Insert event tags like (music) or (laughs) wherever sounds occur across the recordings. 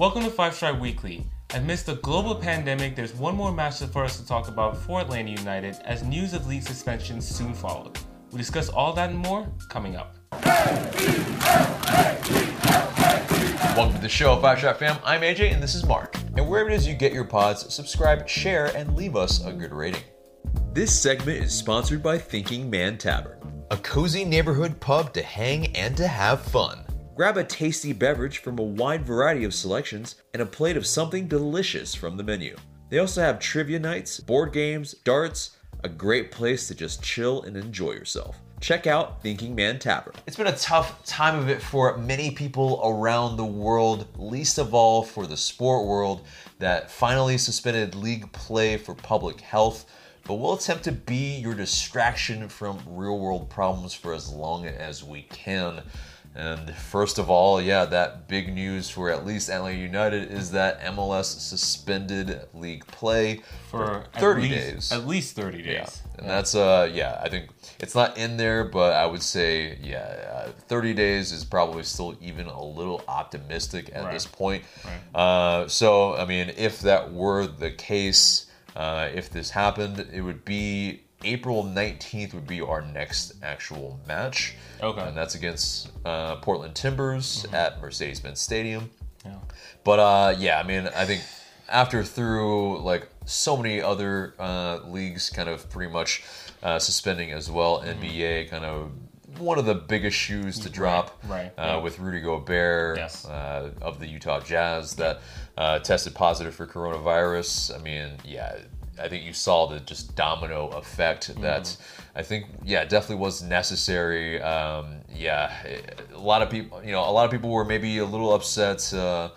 Welcome to Five Stripe Weekly. Amidst the global pandemic, there's one more match for us to talk about for Atlanta United as news of league suspensions soon followed. We discuss all that and more coming up. Welcome to the show, Five Shot Fam. I'm AJ and this is Mark. And wherever it is you get your pods, subscribe, share, and leave us a good rating. This segment is sponsored by Thinking Man Tavern, a cozy neighborhood pub to hang and to have fun. Grab a tasty beverage from a wide variety of selections and a plate of something delicious from the menu. They also have trivia nights, board games, darts, a great place to just chill and enjoy yourself. Check out Thinking Man Tavern. It's been a tough time of it for many people around the world, least of all for the sport world that finally suspended league play for public health. But we'll attempt to be your distraction from real world problems for as long as we can. And first of all, yeah, that big news for at least ATL United is that MLS suspended league play for, 30 at least, days. At least 30 days. Yeah, and that's uh yeah, I think it's not in there, but I would say yeah, uh, 30 days is probably still even a little optimistic at Right. this point. Right. Uh, so I mean, if that were the case, uh, if this happened, it would be April 19th would be our next actual match. Okay. and that's against uh, Portland Timbers at Mercedes-Benz Stadium. Yeah. But uh, yeah, I mean, I think after through like so many other uh, leagues, kind of pretty much uh, suspending as well. Mm-hmm. NBA kind of one of the biggest shoes to drop, right, Uh, yeah. with Rudy Gobert Yes. uh, of the Utah Jazz that uh, tested positive for coronavirus. I mean, yeah. I think you saw the just domino effect Mm-hmm. I think, yeah, definitely was necessary. Um, yeah, a lot of people, you know, a lot of people were maybe a little upset, uh,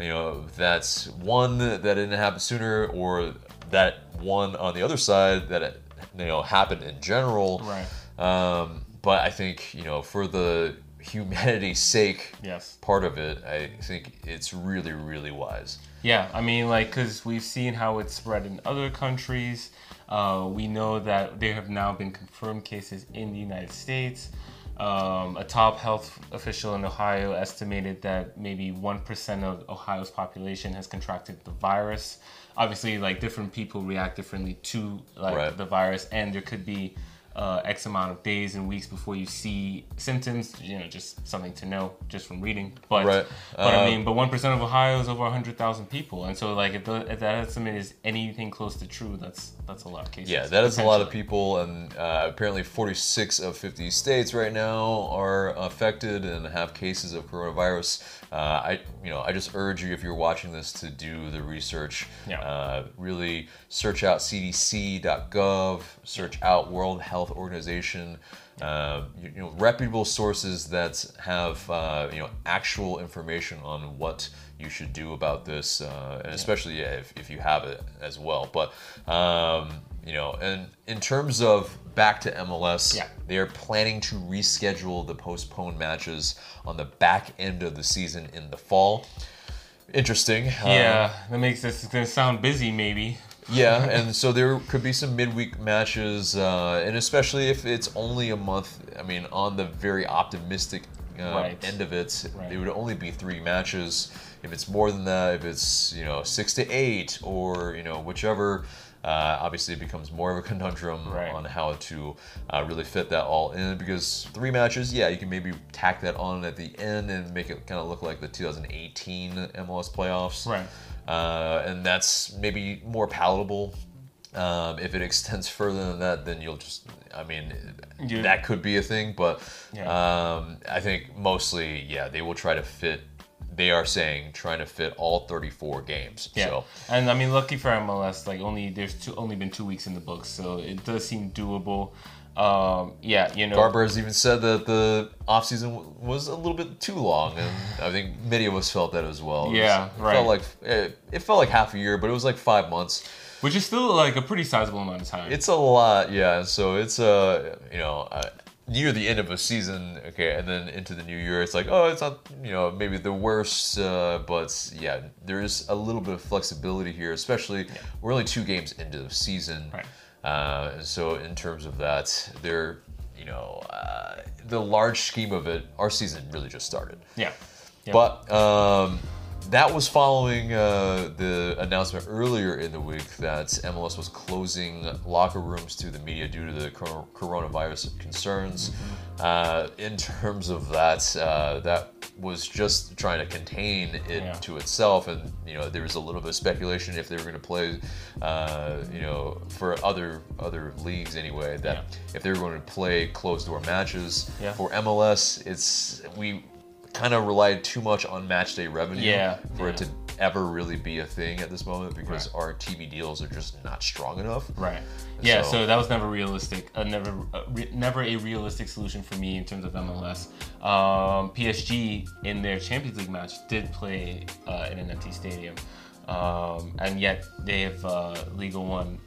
you know, that one that didn't happen sooner, or that one on the other side that it, you know happened in general. Right. Um, but I think you know, for the humanity's sake, Yes. part of it, I think it's really, really wise. Yeah, I mean, like, because we've seen how it's spread in other countries. Uh, we know that there have now been confirmed cases in the United States. Um, a top health official in Ohio estimated that maybe 1% of Ohio's population has contracted the virus. Obviously, like, different people react differently to, like, Right. the virus, and there could be uh, X amount of days and weeks before you see symptoms. You know, just something to know just from reading. But, Right. but I Uh, mean, but one percent of Ohio is over hundred thousand people, and so like if, the, if that estimate is anything close to true, that's that's a lot of cases. Yeah, that is a lot of people, and uh, apparently 46 of 50 states right now are affected and have cases of coronavirus. Uh, I, you know, I just urge you if you're watching this to do the research. Yeah. Uh, really search out CDC.gov, search out World Health Organization. Uh, you, you know, reputable sources that have uh, you know actual information on what you should do about this, uh, and especially yeah, if, if you have it as well. But um, you know, and in terms of back to MLS, Yeah. they are planning to reschedule the postponed matches on the back end of the season in the fall. Interesting. Uh, Yeah, that makes this gonna sound busy, maybe. yeah, (laughs) and so there could be some midweek matches, uh, and especially if it's only a month. I mean, on the very optimistic uh, Right. end of it, Right. it would only be three matches. If it's more than that, if it's you know six to eight, or you know whichever, uh, obviously it becomes more of a (laughs) conundrum Right. on how to uh, really fit that all in. Because three matches, yeah, you can maybe tack that on at the end and make it kind of look like the 2018 MLS playoffs Right. uh, and that's maybe more palatable. Um, if it (laughs) extends further than that, then you'll just, I mean, You- that could be a thing, but Yeah. um, I think mostly, yeah, they will try to fit, they are saying trying to fit all 34 games. Yeah, So, and I mean, lucky for MLS, like only there's two, only been two weeks in the books, so it does seem doable. Um, yeah, you know, Garber has even said that the offseason w- was a little bit too long, and I think many of us felt that as well. It was- Yeah, it right. Felt like it, it felt like half a year, but it was like five months. which is still like a pretty sizable amount of time. It's a lot, yeah. So it's uh, you know, near the end of a season, okay, and then into the new year, it's like, oh, it's not, you know, maybe the worst, uh, but yeah, there is a little bit of flexibility here, especially we're only two games into the season, Right. uh, and so in terms of that, there, you know, uh, the large scheme of it, our season really just started. yeah. yeah. But um, that was following uh, the announcement earlier in the week that MLS was closing locker rooms to the media due to the cor- coronavirus concerns. Uh, in terms of that, uh, that was just trying to contain it Yeah. to itself, and you know there was a little bit of speculation if they were going to play, uh, you know, for other other leagues anyway, that Yeah. if they were going to play closed door matches Yeah. for MLS, it's we kind of relied too much on match day revenue Yeah, for it to ever really be a thing at this moment because Right. our TV deals are just not strong enough. Right. Yeah. So- So, that was never realistic. Uh, never, uh, re- never a realistic solution for me in terms of MLS. Um, PSG in their Champions League match did play uh, in an empty stadium, um, and yet they have uh, Ligue One.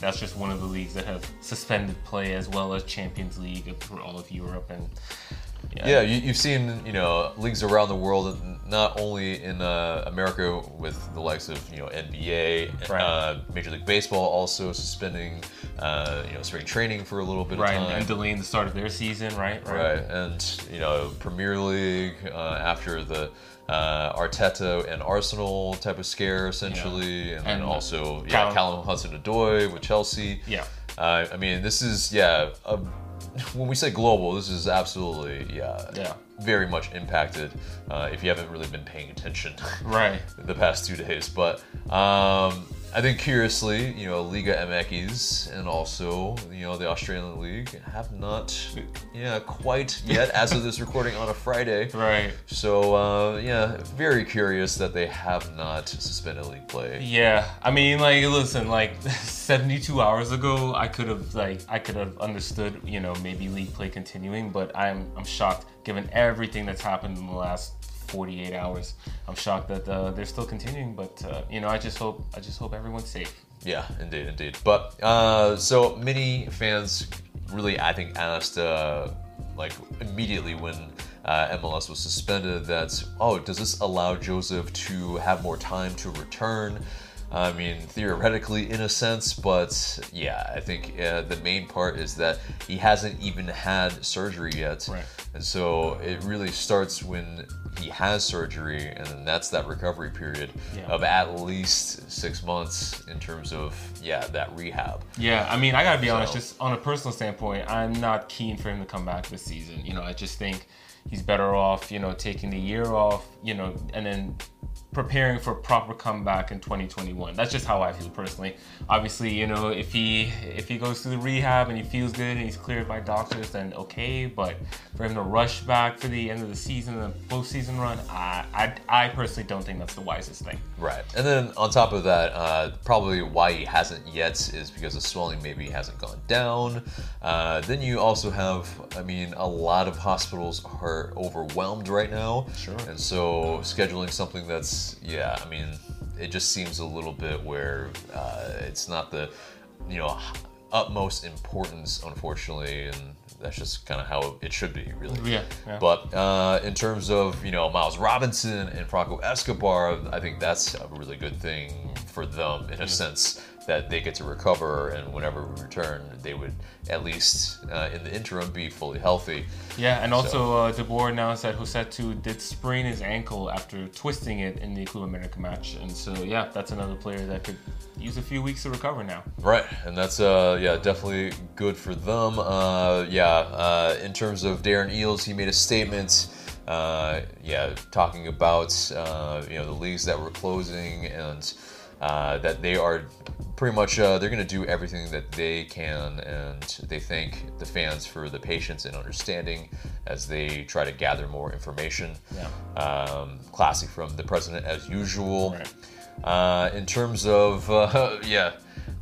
That's just one of the leagues that have suspended play as well as Champions League for all of Europe and. Yeah, you, you've seen you know leagues around the world, not only in uh, America with the likes of you know NBA, Right. uh, Major League Baseball also suspending uh, you know spring training for a little bit Right, of and, time. and delaying the start of their season, right? Right, and you know Premier League uh, after the uh, Arteta and Arsenal type of scare essentially, and, then And also yeah Callum- Callum Hudson-Odoi with Chelsea. Yeah. Uh, I mean, this is yeah. A, (laughs) when we say global, this is absolutely yeah, Yeah. very much impacted. Uh, if you haven't really been paying attention Right. (laughs) the past two days, but um, I think curiously, you know, Liga MX and also you know the Australian League have not, yeah, quite yet as of this recording on a Friday. (laughs) Right. So uh, yeah, very curious that they have not suspended league play. Yeah, I mean, like, listen, like, (laughs) 72 hours ago, I could have, like, I could have understood, you know, maybe league play continuing, but I'm, I'm shocked given everything that's happened in the last 48 hours. I'm shocked that uh, they're still continuing, but uh, you know, I just hope, I just hope everyone's safe. Yeah, indeed, indeed. But uh, so many fans really, I think, asked uh, like immediately when uh, MLS was suspended that, oh, does this allow Josef to have more time to return? I mean, theoretically, in a sense, but yeah, I think uh, the main part is that he hasn't even had surgery yet. Right. And so it really starts when he has surgery, and then that's that recovery period Yeah. of at least six months in terms of yeah that rehab. Yeah, I mean, I gotta be honest. Just on a personal standpoint, I'm not keen for him to come back this season. You know, I just think he's better off, you know, taking the year off, you know, and then preparing for proper comeback in 2021. That's just how I feel personally. Obviously, you know, if he if he goes through the rehab and he feels good and he's cleared by doctors, then okay. But for him to rush back for the end of the season and postseason run, I I, I personally don't think that's the wisest thing. Right. And then on top of that, uh, probably why he hasn't yet is because the swelling maybe hasn't gone down. Uh, then you also have, I mean, a lot of hospitals are overwhelmed right now. Sure. And so scheduling something that's, yeah, I mean, it just seems a little bit where uh, it's not the, you know, utmost importance, unfortunately, and that's just kind of how it should be, really. Yeah, yeah. But uh, in terms of you know Miles Robinson and Franco Escobar, I think that's a really good thing for them in a sense that they get to recover, and whenever we return, they would at least uh, in the interim be fully healthy. Yeah, and also uh, De Boer announced that Josetu did sprain his ankle after twisting it in the Club America match, and so yeah, that's another player that could use a few weeks to recover now. Right, and that's uh yeah definitely good for them. Uh, yeah, uh, in terms of Darren Eales, he made a statement. Uh, yeah, talking about uh, you know the leagues that were closing and uh, that they are pretty much uh, they're going to do everything that they can, and they thank the fans for the patience and understanding as they try to gather more information. Yeah. Um, classic from the president as usual. Right. Uh, in terms of uh, (laughs) yeah,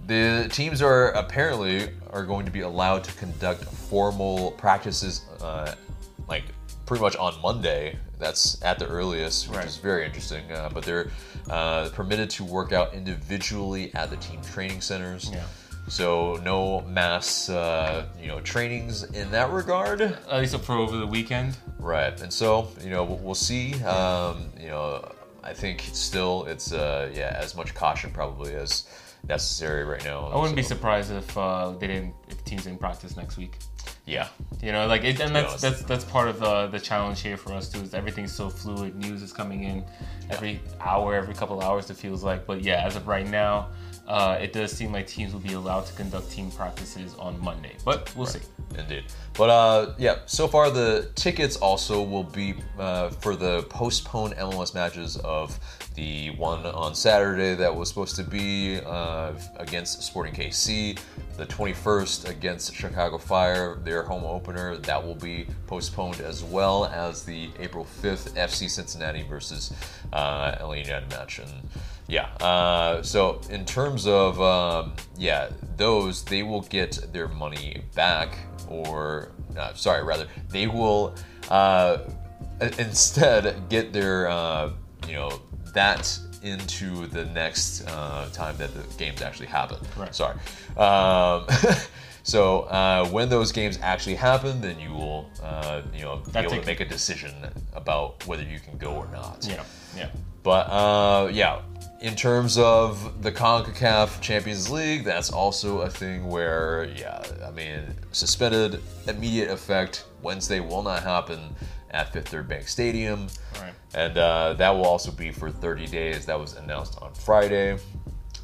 the teams are apparently are going to be allowed to conduct formal practices, uh, like pretty much on Monday. That's at the earliest, which Right. is very interesting. Uh, but they're uh, permitted to work out individually at the team training centers. Yeah. So no mass, uh, you know, trainings in that regard. At least for over the weekend. Right, and so you know we'll, see. Um, you know, I think still it's uh, yeah as much caution probably as necessary right now. I wouldn't be surprised if uh, they didn't, if teams didn't practice next week. Yeah. You know, like it, and that's that's that's part of the the challenge here for us too. Is everything's so fluid. News is coming in every hour, every couple of hours. It feels like, but yeah, as of right now, uh, it does seem like teams will be allowed to conduct team practices on Monday, but we'll see. Indeed. But uh, yeah, so far the tickets also will be uh, for the postponed MLS matches of the one on Saturday that was supposed to be uh, against Sporting KC, the 21st against Chicago Fire, their home opener, that will be postponed as well as the April 5th FC Cincinnati versus uh, ATL United match. And yeah, uh, so in terms of um, yeah, those they will get their money back, or uh, sorry, rather they will uh, instead get their uh, you know that into the next uh, time that the games actually happen. Right. Sorry. Um, (laughs) so uh, when those games actually happen, then you will uh, you know be That's able a- to make a decision about whether you can go or not. Yeah, yeah. But uh, yeah, in terms of the CONCACAF Champions League, that's also a thing where, yeah, I mean, suspended, immediate effect. Wednesday will not happen at Fifth Third Bank Stadium. Right. And uh, that will also be for 30 days. That was announced on Friday.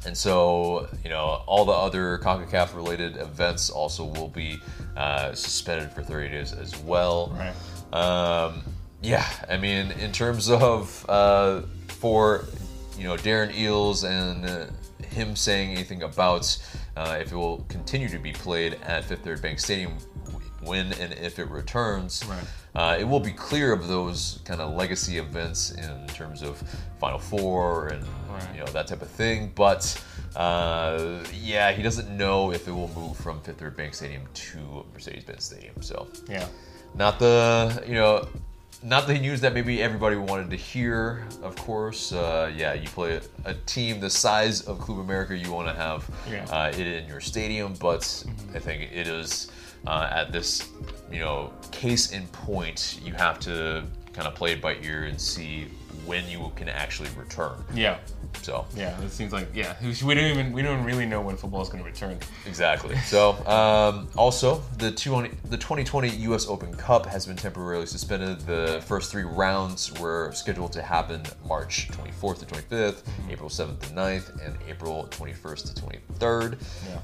And so, you know, all the other CONCACAF related events also will be uh, suspended for 30 days as well. Right. Um, yeah, I mean, in terms of uh, for you know Darren Eales and uh, him saying anything about uh, if it will continue to be played at Fifth Third Bank Stadium when and if it returns. Right. Uh, it will be clear of those kind of legacy events in terms of Final Four and Right. you know that type of thing. But uh, yeah, he doesn't know if it will move from Fifth Third Bank Stadium to Mercedes-Benz Stadium. So Yeah. not the you know not the news that maybe everybody wanted to hear of course uh, yeah you play a, a team the size of club america you want to have Yeah. uh, it in your stadium but i think it is uh, at this you know case in point you have to kind of play it by ear and see when you can actually return Yeah. so Yeah. It seems like yeah. We don't even we don't really know when football is going to return. Exactly. So, um, also the 20, the 2020 U.S. Open Cup has been temporarily suspended. The first three rounds were scheduled to happen March 24th to 25th, April 7th to 9th, and April 21st to 23rd. Yeah.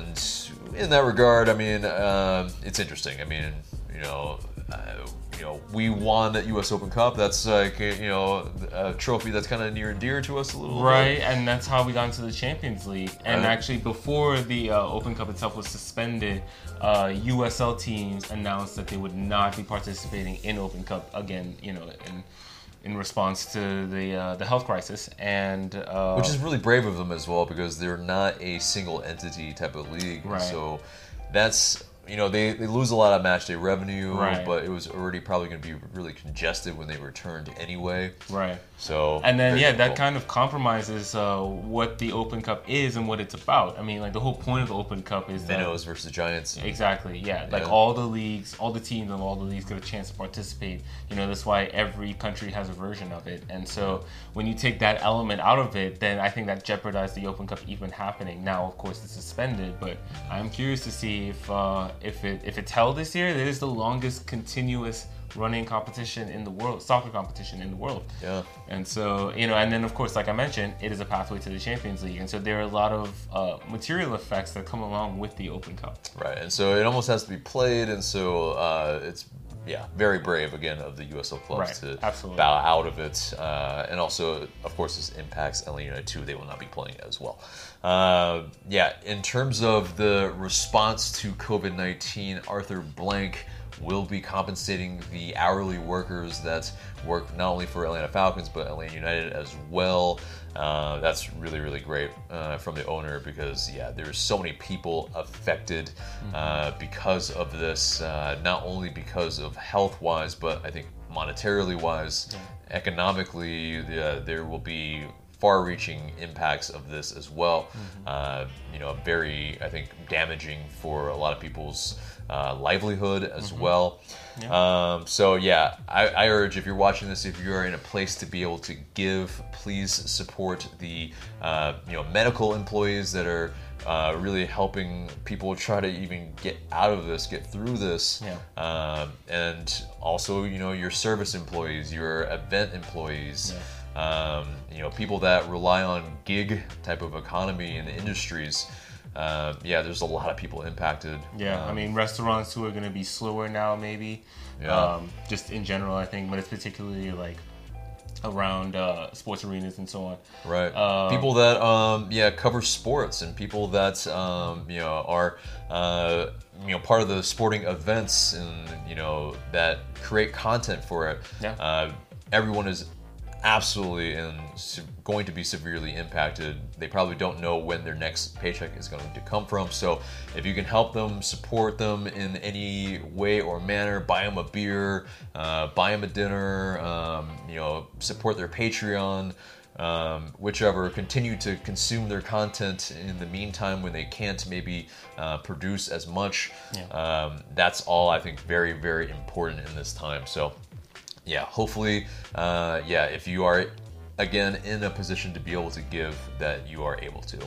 And in that regard, I mean, um, it's interesting. I mean, you know. Uh, you know, we won the U.S. Open Cup. That's like you know a trophy that's kind of near and dear to us a little bit. Right, and that's how we got into the Champions League. And Right. actually, before the uh, Open Cup itself was suspended, uh, USL teams announced that they would not be participating in Open Cup again. You know, in in response to the uh, the health crisis, and uh, Which is really brave of them as well because they're not a single entity type of league. Right. So that's you know they, they lose a lot of match day revenue, Right. but it was already probably going to be really congested when they returned anyway. right. So And then yeah, that kind of compromises uh, what the Open Cup is and what it's about. I mean, like the whole point of the Open Cup is that Minnows versus Giants. Exactly. Yeah. Like Yeah. all the leagues, all the teams of all the leagues get a chance to participate. You know, that's why every country has a version of it. And so when you take that element out of it, then I think that jeopardized the Open Cup even happening. Now, of course, it's suspended, but I'm curious to see if uh, if it if it's held this year. It is the longest continuous running competition in the world, soccer competition in the world. Yeah. And so, you know, and then of course, like I mentioned, it is a pathway to the Champions League. And so there are a lot of uh, material effects that come along with the Open Cup. Right, and so it almost has to be played, and so uh, it's yeah very brave again of the USL clubs Right, to absolutely. bow out of it, uh, and also of course this impacts ATL United too. They will not be playing as well. Uh, yeah, in terms of the response to COVID nineteen, Arthur Blank will be compensating the hourly workers that work not only for Atlanta Falcons but Atlanta United as well. Uh, that's really really great uh, from the owner because yeah, there's so many people affected uh, because of this. Uh, not only because of health wise, but I think monetarily wise, economically, uh, there will be far-reaching impacts of this as well. Uh, you know, very I think damaging for a lot of people's uh, livelihood as well. Um, so yeah, I, I urge if you're watching this, if you are in a place to be able to give, please support the uh, you know medical employees that are uh, really helping people try to even get out of this, get through this, Yeah. um, and also you know your service employees, your event employees. Um, you know, people that rely on gig type of economy and industries. Uh, yeah, there's a lot of people impacted. Yeah, I Um, mean restaurants who are going to be slower now, maybe. Yeah. Um, just in general, I think, but it's particularly like around uh, sports arenas and so on. Right. Uh, people that um yeah cover sports and people that um you know are uh you know part of the sporting events and you know that create content for it. Yeah. Uh, everyone is absolutely in going to be severely impacted. They probably don't know when their next paycheck is going to come from. So if you can help them, support them in any way or manner, buy them a beer, uh, buy them a dinner, um, you know, support their Patreon. Um, whichever, continue to consume their content in the meantime when they can't maybe uh, produce as much. Yeah. Um, that's all I think very, very important in this time. So, yeah, hopefully, uh, yeah, if you are again in a position to be able to give, that you are able to.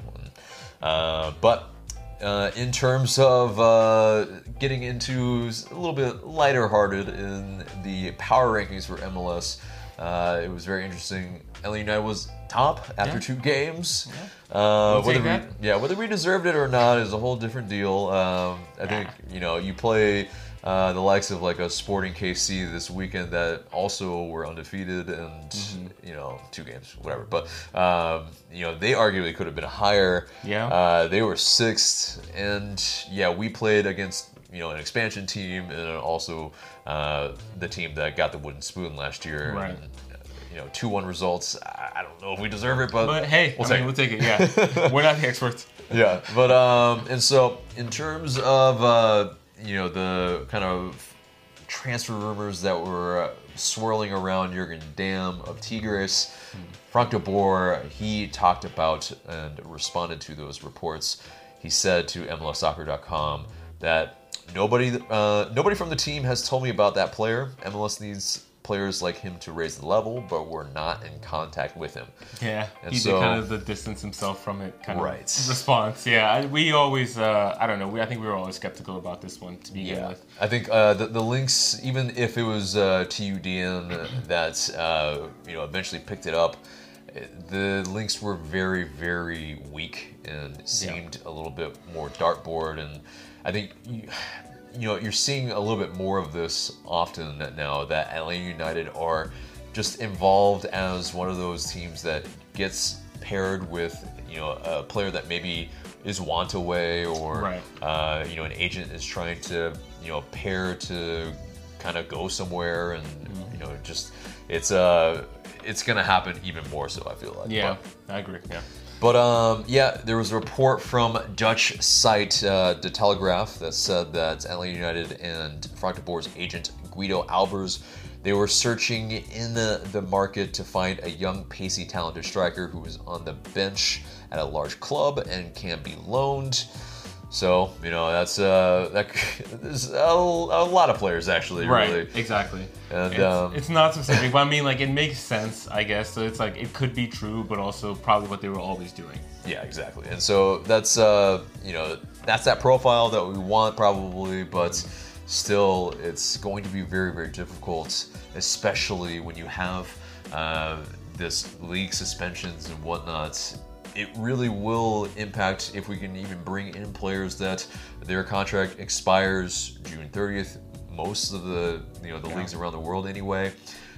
Uh, but uh, in terms of uh, getting into a little bit lighter hearted in the power rankings for MLS, uh, it was very interesting. ATL United was top after Yeah. two games. Uh, We'll whether we, yeah, whether we deserved it or not is a whole different deal. Um, I think you know you play uh, the likes of like a Sporting KC this weekend that also were undefeated and Mm-hmm. you know two games, whatever. But um, you know they arguably could have been higher. Yeah. Uh, they were sixth, and yeah, we played against you know an expansion team and also uh, the team that got the wooden spoon last year. Right. And, you know, two one results. I don't know if we deserve it, but But hey, we'll I take mean, it. we'll take it. Yeah, (laughs) we're not the experts. yeah but um and so in terms of uh you know the kind of transfer rumors that were uh, swirling around Jurgen Damm of Tigres Frank de Boer he talked about and responded to those reports. He said to MLSsoccer.com that nobody uh, nobody from the team has told me about that player. MLS needs players like him to raise the level but we're not in contact with him Yeah, And he so- did kind of the distance himself from it kind Right. of response. Yeah, we always, uh, I don't know, we, I think we were always skeptical about this one to begin with. I think uh, the, the links, even if it was uh, TUDN (clears throat) that uh, you know eventually picked it up, the links were very very weak and seemed a little bit more dartboard. And I think you, you know you're seeing a little bit more of this often now that ATL United are just involved as one of those teams that gets paired with you know a player that maybe is want away or Right. uh, you know an agent is trying to you know pair to kind of go somewhere and Mm-hmm. you know just it's uh it's gonna happen even more so I feel like Yeah, but, I agree. Yeah. But um yeah there was a report from Dutch site uh, De Telegraaf that said that ATL United and Frank de Boer's agent Guido Albers they were searching in the, the market to find a young, pacey, talented striker who is on the bench at a large club and can be loaned. So you know that's uh that (laughs) there's a, a lot of players actually Right, really. exactly. And, it's, um, it's not specific, but I mean, like, it makes sense, I guess. So it's like, it could be true, but also probably what they were always doing. Yeah, exactly. And so that's uh you know that's that profile that we want probably, but still it's going to be very very difficult, especially when you have uh, this league suspensions and whatnot. It really will impact if we can even bring in players that their contract expires June 30th. Most of the you know the leagues around the world anyway,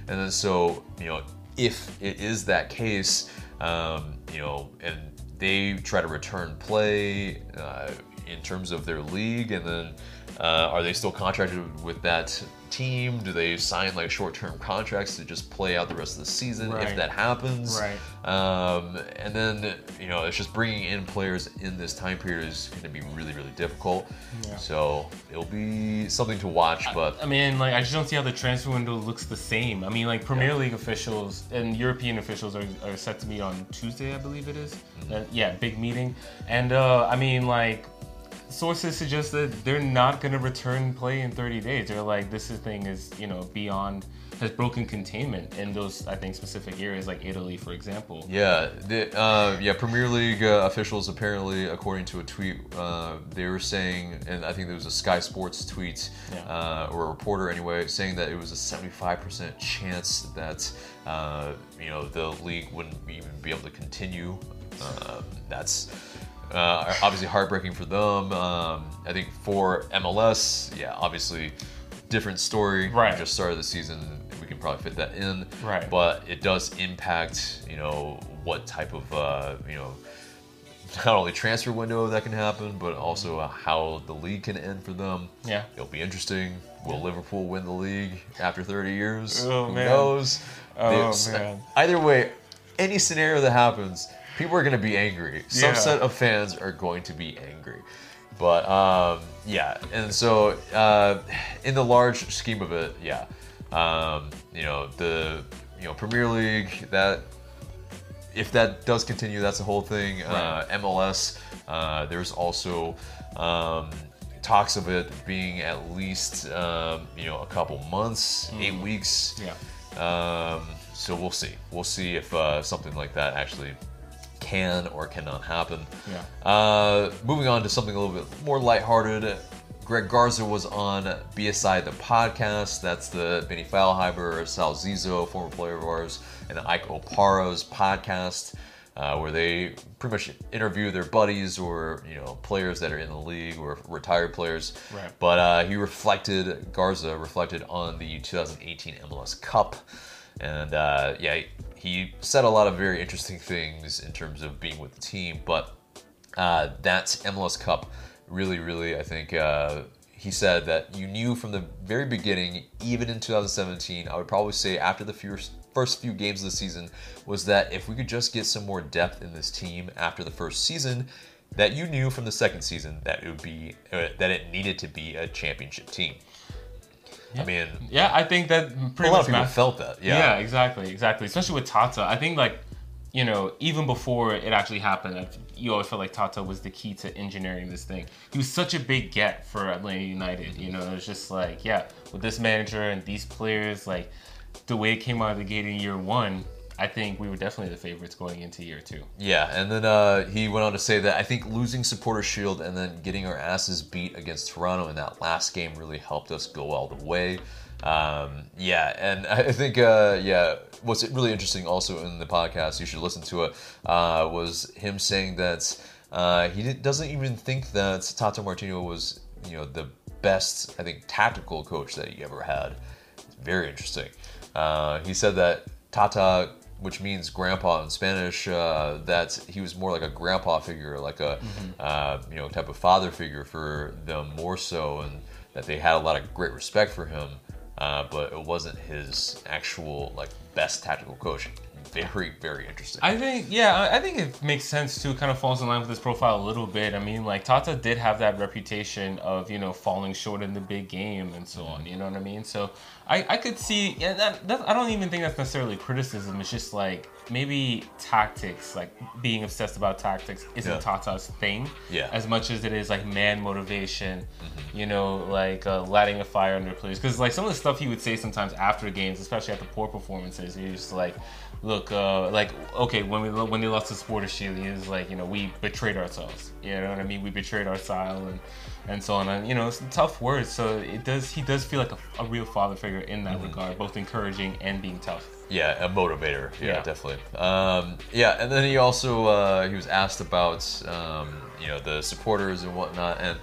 and then so you know if it is that case, um, you know, and they try to return play uh, in terms of their league, and then Uh, are they still contracted with that team? Do they sign like short-term contracts to just play out the rest of the season if that happens? Right. Um, and then you know, it's just bringing in players in this time period is going to be really, really difficult. Yeah. So it'll be something to watch. But I mean, like, I just don't see how the transfer window looks the same. I mean, like, Premier League officials and European officials are, are set to meet on Tuesday, I believe it is. Mm-hmm. Uh, yeah, big meeting. And, uh, I mean, like, sources suggest that they're not going to return play in 30 days. They're like, this thing is, you know, beyond, has broken containment in those, I think, specific areas, like Italy, for example. Yeah, the, uh, yeah. Premier League uh, officials apparently, according to a tweet, uh, they were saying, and I think there was a Sky Sports tweet Yeah. uh, or a reporter anyway, saying that it was a seventy-five percent chance that uh, you know the league wouldn't even be able to continue. Uh, that's uh, obviously heartbreaking for them. Um, I think for MLS, yeah, obviously different story. We Right. just started the season. We can probably fit that in. Right. But it does impact, you know, what type of, uh, you know, not only transfer window that can happen, but also how the league can end for them. Yeah. It'll be interesting. Will Liverpool win the league after 30 years? Oh, Who man. knows? Oh, man. Either way, any scenario that happens, people are going to be angry. Some Yeah. set of fans are going to be angry. But um, yeah, and so uh, in the large scheme of it, yeah, um, you know the you know Premier League that if that does continue, that's the whole thing. Uh, MLS, uh, there's also um, talks of it being at least um, you know a couple months, eight weeks. Yeah. Um, so we'll see. We'll see if uh, something like that actually can or cannot happen. Yeah. Uh, moving on to something a little bit more lighthearted. Greg Garza was on BSI the podcast. That's the Benny Feilhaber, Sal Zizzo, former player of ours, and Ike Opara's podcast, uh, where they pretty much interview their buddies or you know players that are in the league or retired players. Right. But uh, he reflected Garza reflected on the 2018 MLS Cup, and uh, yeah, he said a lot of very interesting things in terms of being with the team. But uh, that MLS Cup really, really, I think uh, he said that you knew from the very beginning, even in 2017, I would probably say after the first first few games of the season, was that if we could just get some more depth in this team after the first season, that you knew from the second season that it would be uh, that it needed to be a championship team. I mean, Yeah, I think that a pretty lot much of people matters. felt that. Yeah. Yeah. exactly, exactly. Especially with Tata, I think like, you know, even before it actually happened, I- you always felt like Tata was the key to engineering this thing. He was such a big get for Atlanta United. You know, it was just like, yeah, with this manager and these players, like the way it came out of the gate in year one, I think we were definitely the favorites going into year two. Yeah, and then uh, he went on to say that I think losing Supporter Shield and then getting our asses beat against Toronto in that last game really helped us go all the way. Um, yeah, and (laughs) I think uh, yeah, what's really interesting also in the podcast, you should listen to it, uh, was him saying that uh, he doesn't even think that Tata Martino was you know the best I think tactical coach that he ever had. It's very interesting. Uh, he said that Tata, which means grandpa in Spanish, uh, that he was more like a grandpa figure, like a uh, you know type of father figure for them more so, and that they had a lot of great respect for him. Uh, but it wasn't his actual like best tactical coach. Very very interesting. I think, yeah, I I think it makes sense too. Kind of falls in line with his profile a little bit. I mean, like Tata did have that reputation of you know falling short in the big game and so on. You know what I mean? So I, I could see, yeah, that, that I don't even think that's necessarily criticism. It's just like maybe tactics, like being obsessed about tactics, isn't Yeah. Tata's thing. Yeah. As much as it is like man motivation, you know, like uh, lighting a fire under players. Because like some of the stuff he would say sometimes after games, especially after poor performances, he's just like, look, uh, like okay, when we when they lost to Supporter Shield, he was like, you know, we betrayed ourselves. You know what I mean? We betrayed our style and and so on. And you know, it's tough words. So it does. He does feel like a, a real father figure in that regard, both encouraging and being tough. Yeah, a motivator. Yeah, Yeah. definitely. Um, yeah, and then he also uh, he was asked about um, you know the supporters and whatnot, and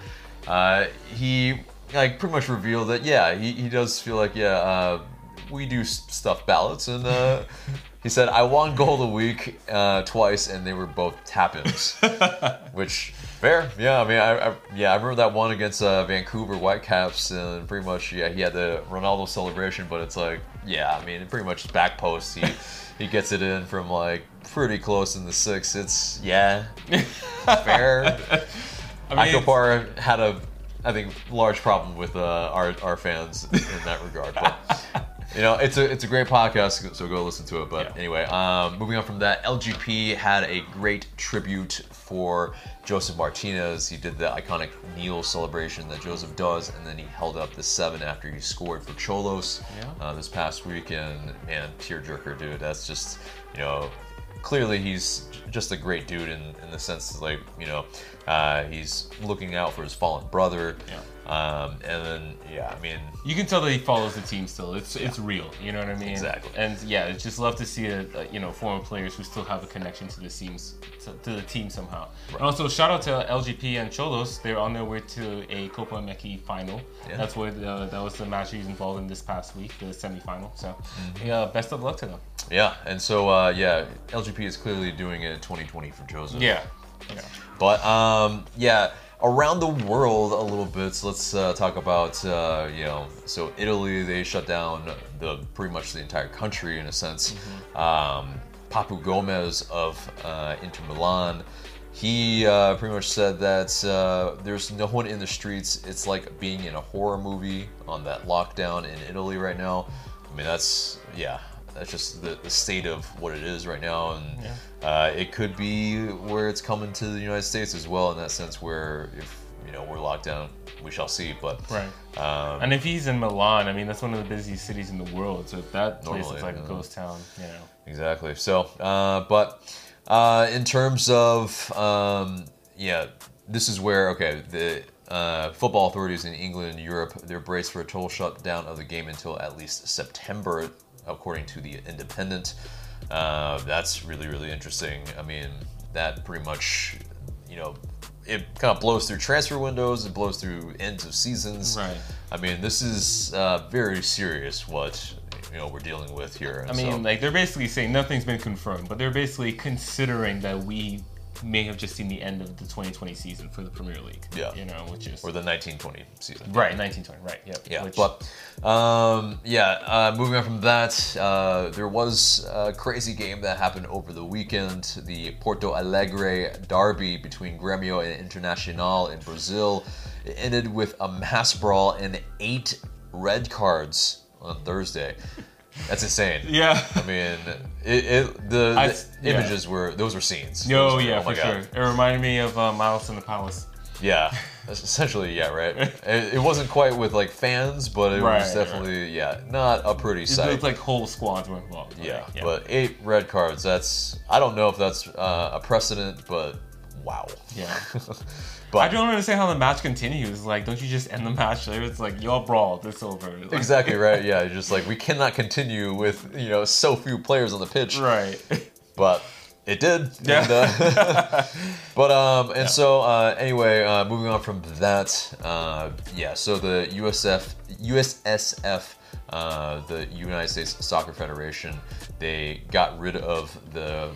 uh, he like pretty much revealed that yeah he, he does feel like yeah uh, we do stuff ballots, and uh, he said I won goal of the week uh, twice, and they were both tap-ins, (laughs) which fair. Yeah, I mean, I, I yeah I remember that one against uh, Vancouver Whitecaps, and pretty much yeah he had the Ronaldo celebration, but it's like yeah, I mean pretty much back post he. He gets it in from like pretty close in the six. It's yeah, (laughs) fair. I mean, Akopar had a, I think, large problem with uh, our our fans in that regard. But you know, it's a it's a great podcast, so go listen to it. But Yeah. anyway, um, moving on from that, LGP had a great tribute for Josef Martinez. He did the iconic kneel celebration that Josef does, and then he held up the seven after he scored for Xolos Yeah. uh, this past week. And man, tearjerker, dude. That's just you know clearly he's just a great dude in, in the sense that, like you know uh, he's looking out for his fallen brother um, and then yeah i mean you can tell that he follows the team still. It's it's real. You know what I mean? Exactly. And yeah, it's just love to see a, a, you know former players who still have a connection to the teams to, to the team somehow. And also shout out to LGP and Xolos. They're on their way to a Copa MX final. Yeah. That's what uh, that was the match he was involved in this past week, the semifinal. So Mm-hmm. yeah, best of luck to them. yeah and so uh, yeah lgp is clearly doing it in 2020 for josef Yeah. Yeah. But um, yeah, around the world a little bit. So let's uh, talk about uh, you know. So Italy, they shut down the pretty much the entire country in a sense. Um, Papu Gomez of uh, Inter Milan. He uh, pretty much said that uh, there's no one in the streets. It's like being in a horror movie on that lockdown in Italy right now. I mean, that's yeah, that's just the, the state of what it is right now, and uh, it could be where it's coming to the United States as well in that sense, where if you know we're locked down, we shall see. But Right. um, And if he's in Milan, I mean that's one of the busiest cities in the world. So if that place Normally, is like yeah. a ghost town, you know. Exactly. So, uh, but uh, in terms of um, yeah, this is where okay the. Uh, football authorities in England and Europe, they're braced for a total shutdown of the game until at least September, according to the Independent. Uh, that's really, really interesting. I mean, that pretty much, you know, it kind of blows through transfer windows, it blows through ends of seasons. Right. I mean, this is uh, very serious what you know we're dealing with here. I mean, like they're basically saying nothing's been confirmed, but they're basically considering that we may have just seen the end of the 2020 season for the Premier League. Yeah. You know, which is or the 1920 season. right 1920. Right. Yeah. Yeah, Which, but um, yeah. Uh, moving on from that, uh, there was a crazy game that happened over the weekend. The Porto Alegre derby between Grêmio and Internacional in Brazil. It ended with a mass brawl and eight red cards on Thursday. That's insane. yeah. I mean, it, it the, I- the yeah. images were those were scenes. Those were- yeah, oh my for God. sure. It reminded me of uh, Malice in the Palace. Yeah, essentially, yeah, right. (laughs) it, it wasn't quite with like fans, but it Right, was definitely, yeah, not a pretty It sight. looked like whole squads were involved. right? yeah, but eight red cards. That's I don't know if that's uh, a precedent, but wow. yeah. (laughs) but I don't understand how the match continues. Like, don't you just end the match later? It's like y'all brawled. It's over. Like- exactly right. (laughs) Yeah, you're just like we cannot continue with you know so few players on the pitch. Right. but it did. Yeah. And, uh, (laughs) but um, and so uh, anyway, uh, moving on from that, uh, yeah. So the USF, USSF, uh, the United States Soccer Federation, they got rid of the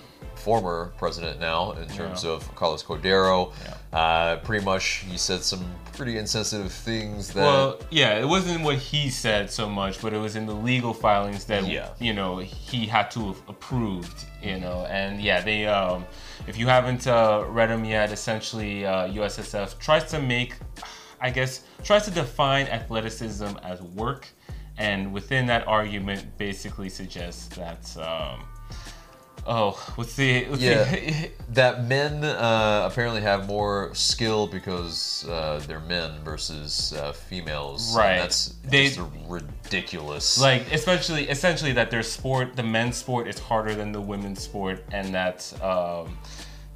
former president now in terms Yeah. of Carlos Cordeiro. Yeah. Uh, pretty much, he said some pretty insensitive things that. Well, yeah, it wasn't what he said so much, but it was in the legal filings that Yeah. you know he had to have approved. You know, and yeah, they. Um, if you haven't uh, read them yet, essentially uh, USSF tries to make, I guess, tries to define athleticism as work, and within that argument, basically suggests that. Um, oh, what's the? What's Yeah, the, that men uh, apparently have more skill because uh, they're men versus uh, females. and Right. that's They- just ridiculous. like especially essentially that their sport the men's sport is harder than the women's sport and that um,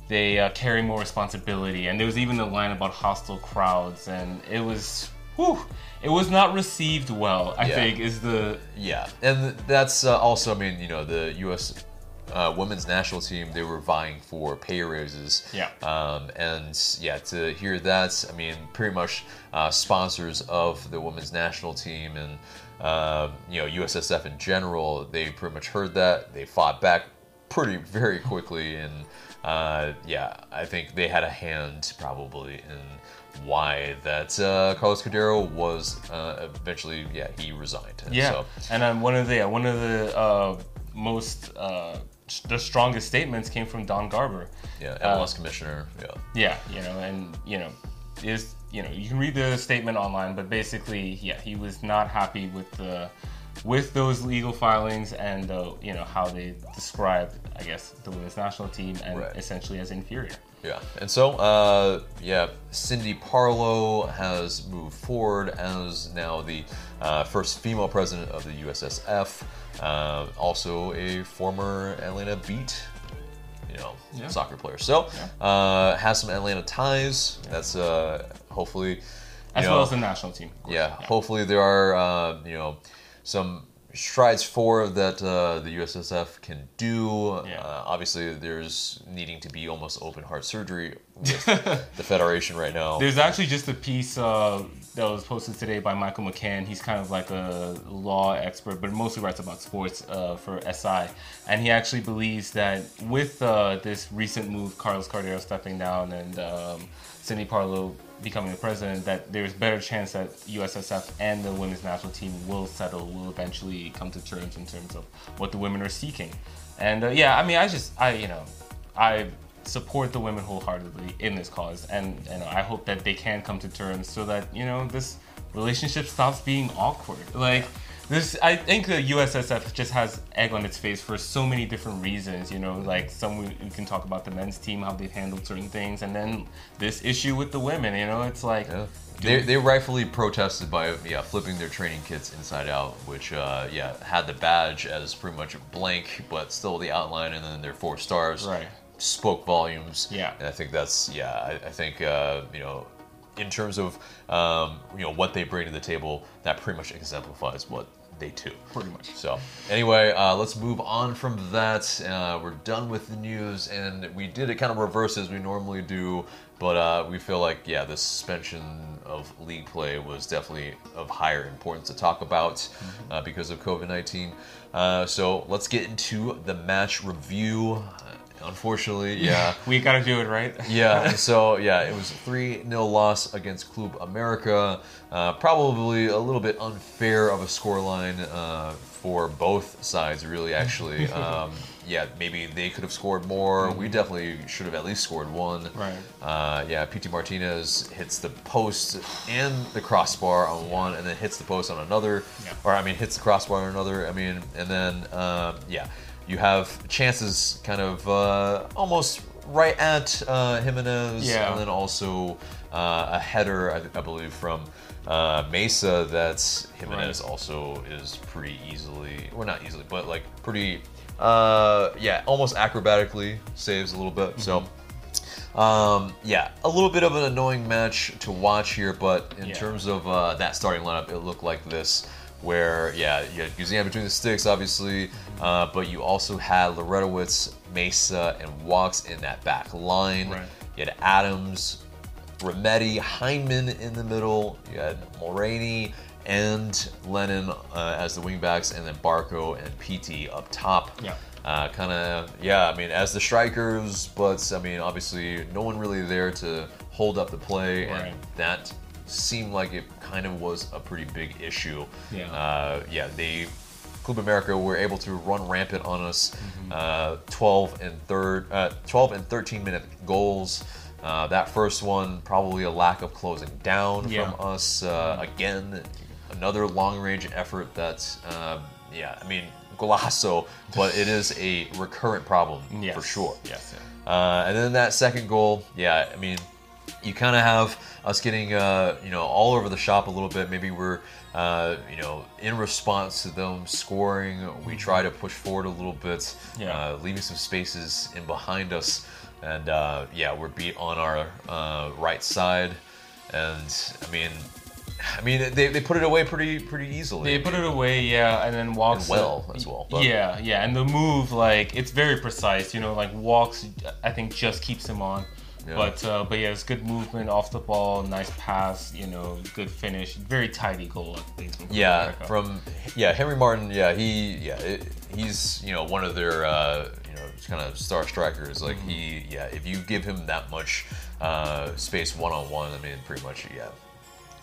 they uh, carry more responsibility and there was even the line about hostile crowds and it was whew, it was not received well i Yeah. think is the yeah, and that's uh, also, I mean, you know, the U.S. uh, women's national team, they were vying for pay raises. Yeah. Um, and yeah, to hear that, I mean, pretty much uh, sponsors of the women's national team and uh, you know USSF in general, they pretty much heard that. They fought back pretty very quickly, and uh, yeah, I think they had a hand probably in why that uh, Carlos Cordeiro was uh, eventually yeah he resigned. And Yeah, So, and um, one of the one of the uh, most uh, the strongest statements came from Don Garber. yeah, Uh, MLS commissioner. Yeah. Yeah, you know, and you know, is you know, you can read the statement online, but basically, yeah, he was not happy with the with those legal filings and uh, you know how they described, I guess, the women's national team and Right. essentially as inferior. Yeah, and so uh, yeah, Cindy Parlow has moved forward as now the uh, first female president of the USSF. Uh, also a former Atlanta Beat, you know, Yeah. soccer player. So uh, has some Atlanta ties. That's uh, hopefully, As know, well as the national team. yeah, hopefully there are uh, you know some strides forward that uh, the USSF can do. Yeah. Uh, obviously, there's needing to be almost open heart surgery (laughs) with the federation right now. There's actually just a piece uh, that was posted today by Michael McCann. He's kind of like a law expert, but mostly writes about sports uh, for SI. And he actually believes that with uh, this recent move, Carlos Cordeiro stepping down and um, Cindy Parlow becoming the president, that there's better chance that USSF and the women's national team will settle, will eventually come to terms in terms of what the women are seeking. And uh, yeah, I mean, I just, I, you know, I support the women wholeheartedly in this cause, and and I hope that they can come to terms so that you know this relationship stops being awkward. Like this, I think the USSF just has egg on its face for so many different reasons. You know, like some we, we can talk about the men's team how they've handled certain things, and then this issue with the women. You know, it's like. Yeah. They, they rightfully protested by yeah flipping their training kits inside out, which uh, yeah had the badge as pretty much blank, but still the outline, and then their four stars Right. spoke volumes. Yeah. and I think that's yeah I, I think uh, you know in terms of um, you know what they bring to the table, that pretty much exemplifies what they two. Pretty much. So anyway, uh, let's move on from that. Uh, we're done with the news, and we did it kind of reverse as we normally do. But uh, we feel like, yeah, the suspension of league play was definitely of higher importance to talk about uh, because of COVID 19. Uh, so let's get into the match review. Unfortunately, yeah. (laughs) We gotta do it right. Yeah, (laughs) so yeah, it was 3 0 loss against Club America. Uh, probably a little bit unfair of a scoreline uh, for both sides, really, actually. (laughs) Um, yeah, maybe they could have scored more. We definitely should have at least scored one. Right. Uh, yeah, Pity Martinez hits the post and the crossbar on one, and then hits the post on another. Yeah. Or, I mean, hits the crossbar on another. I mean, and then, um, yeah, you have chances kind of uh, almost right at uh, Jimenez, Yeah. and then also uh, a header, I, I believe, from uh, Meza that Jimenez Right. also is pretty easily, or not easily, but like pretty, uh, yeah, almost acrobatically saves a little bit. So. Um, yeah, a little bit of an annoying match to watch here, but in Yeah. terms of uh, that starting lineup, it looked like this, where yeah, you had Guzan between the sticks, obviously, uh, but you also had Larentowicz, Meza, and Walkes in that back line. Right. You had Adams, Remedi, Hyndman in the middle. You had Mulraney and Lennon uh, as the wingbacks, and then Barco and Pity up top. Yeah. Uh, kind of, yeah. I mean, as the strikers, but I mean, obviously, no one really there to hold up the play, Right. and that seemed like it kind of was a pretty big issue. Yeah. Uh, yeah. They Club America were able to run rampant on us. Mm-hmm. Uh, 12 and third, uh, 12 and 13 minute goals. Uh, that first one probably a lack of closing down Yeah. from us. Uh, again, another long range effort that, um, yeah, I mean, golazo, but it is a recurrent problem (laughs) Yes. for sure. Yes. yeah. Uh, and then that second goal, yeah, I mean, you kind of have us getting, uh, you know, all over the shop a little bit. Maybe we're, uh, you know, in response to them scoring, we try to push forward a little bit, Yeah. uh, leaving some spaces in behind us. And uh, yeah, we're beat on our uh, right side. And I mean, I mean, they, they put it away pretty pretty easily. They put it away, yeah, and then Walkes And well as well, but- Yeah, yeah, and the move like it's very precise. You know, like Walkes, I think just keeps him on. Yeah. But uh, but yeah, it's good movement off the ball, nice pass. You know, good finish, very tidy goal. I think. from Yeah, from yeah Henry Martin. Yeah, he yeah it, he's you know one of their uh, you know kind of star strikers. Like Mm-hmm. he yeah if you give him that much uh, space one on one, I mean pretty much yeah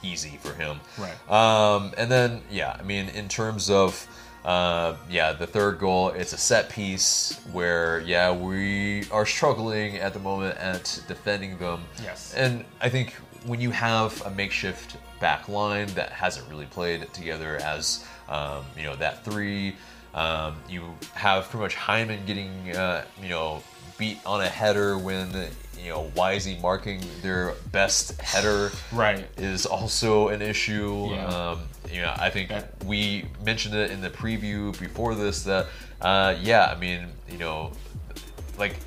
easy for him. Right. Um, and then yeah, I mean in terms of. Uh, yeah, the third goal, it's a set piece where, yeah, we are struggling at the moment at defending them. Yes. And I think when you have a makeshift back line that hasn't really played together as, um, you know, that three, um, you have pretty much Hyndman getting, uh, you know, beat on a header when, you know, why is he marking their best header Right. is also an issue. Yeah. Um, you know, I think That- we mentioned it in the preview before this that, uh, yeah, I mean, you know, like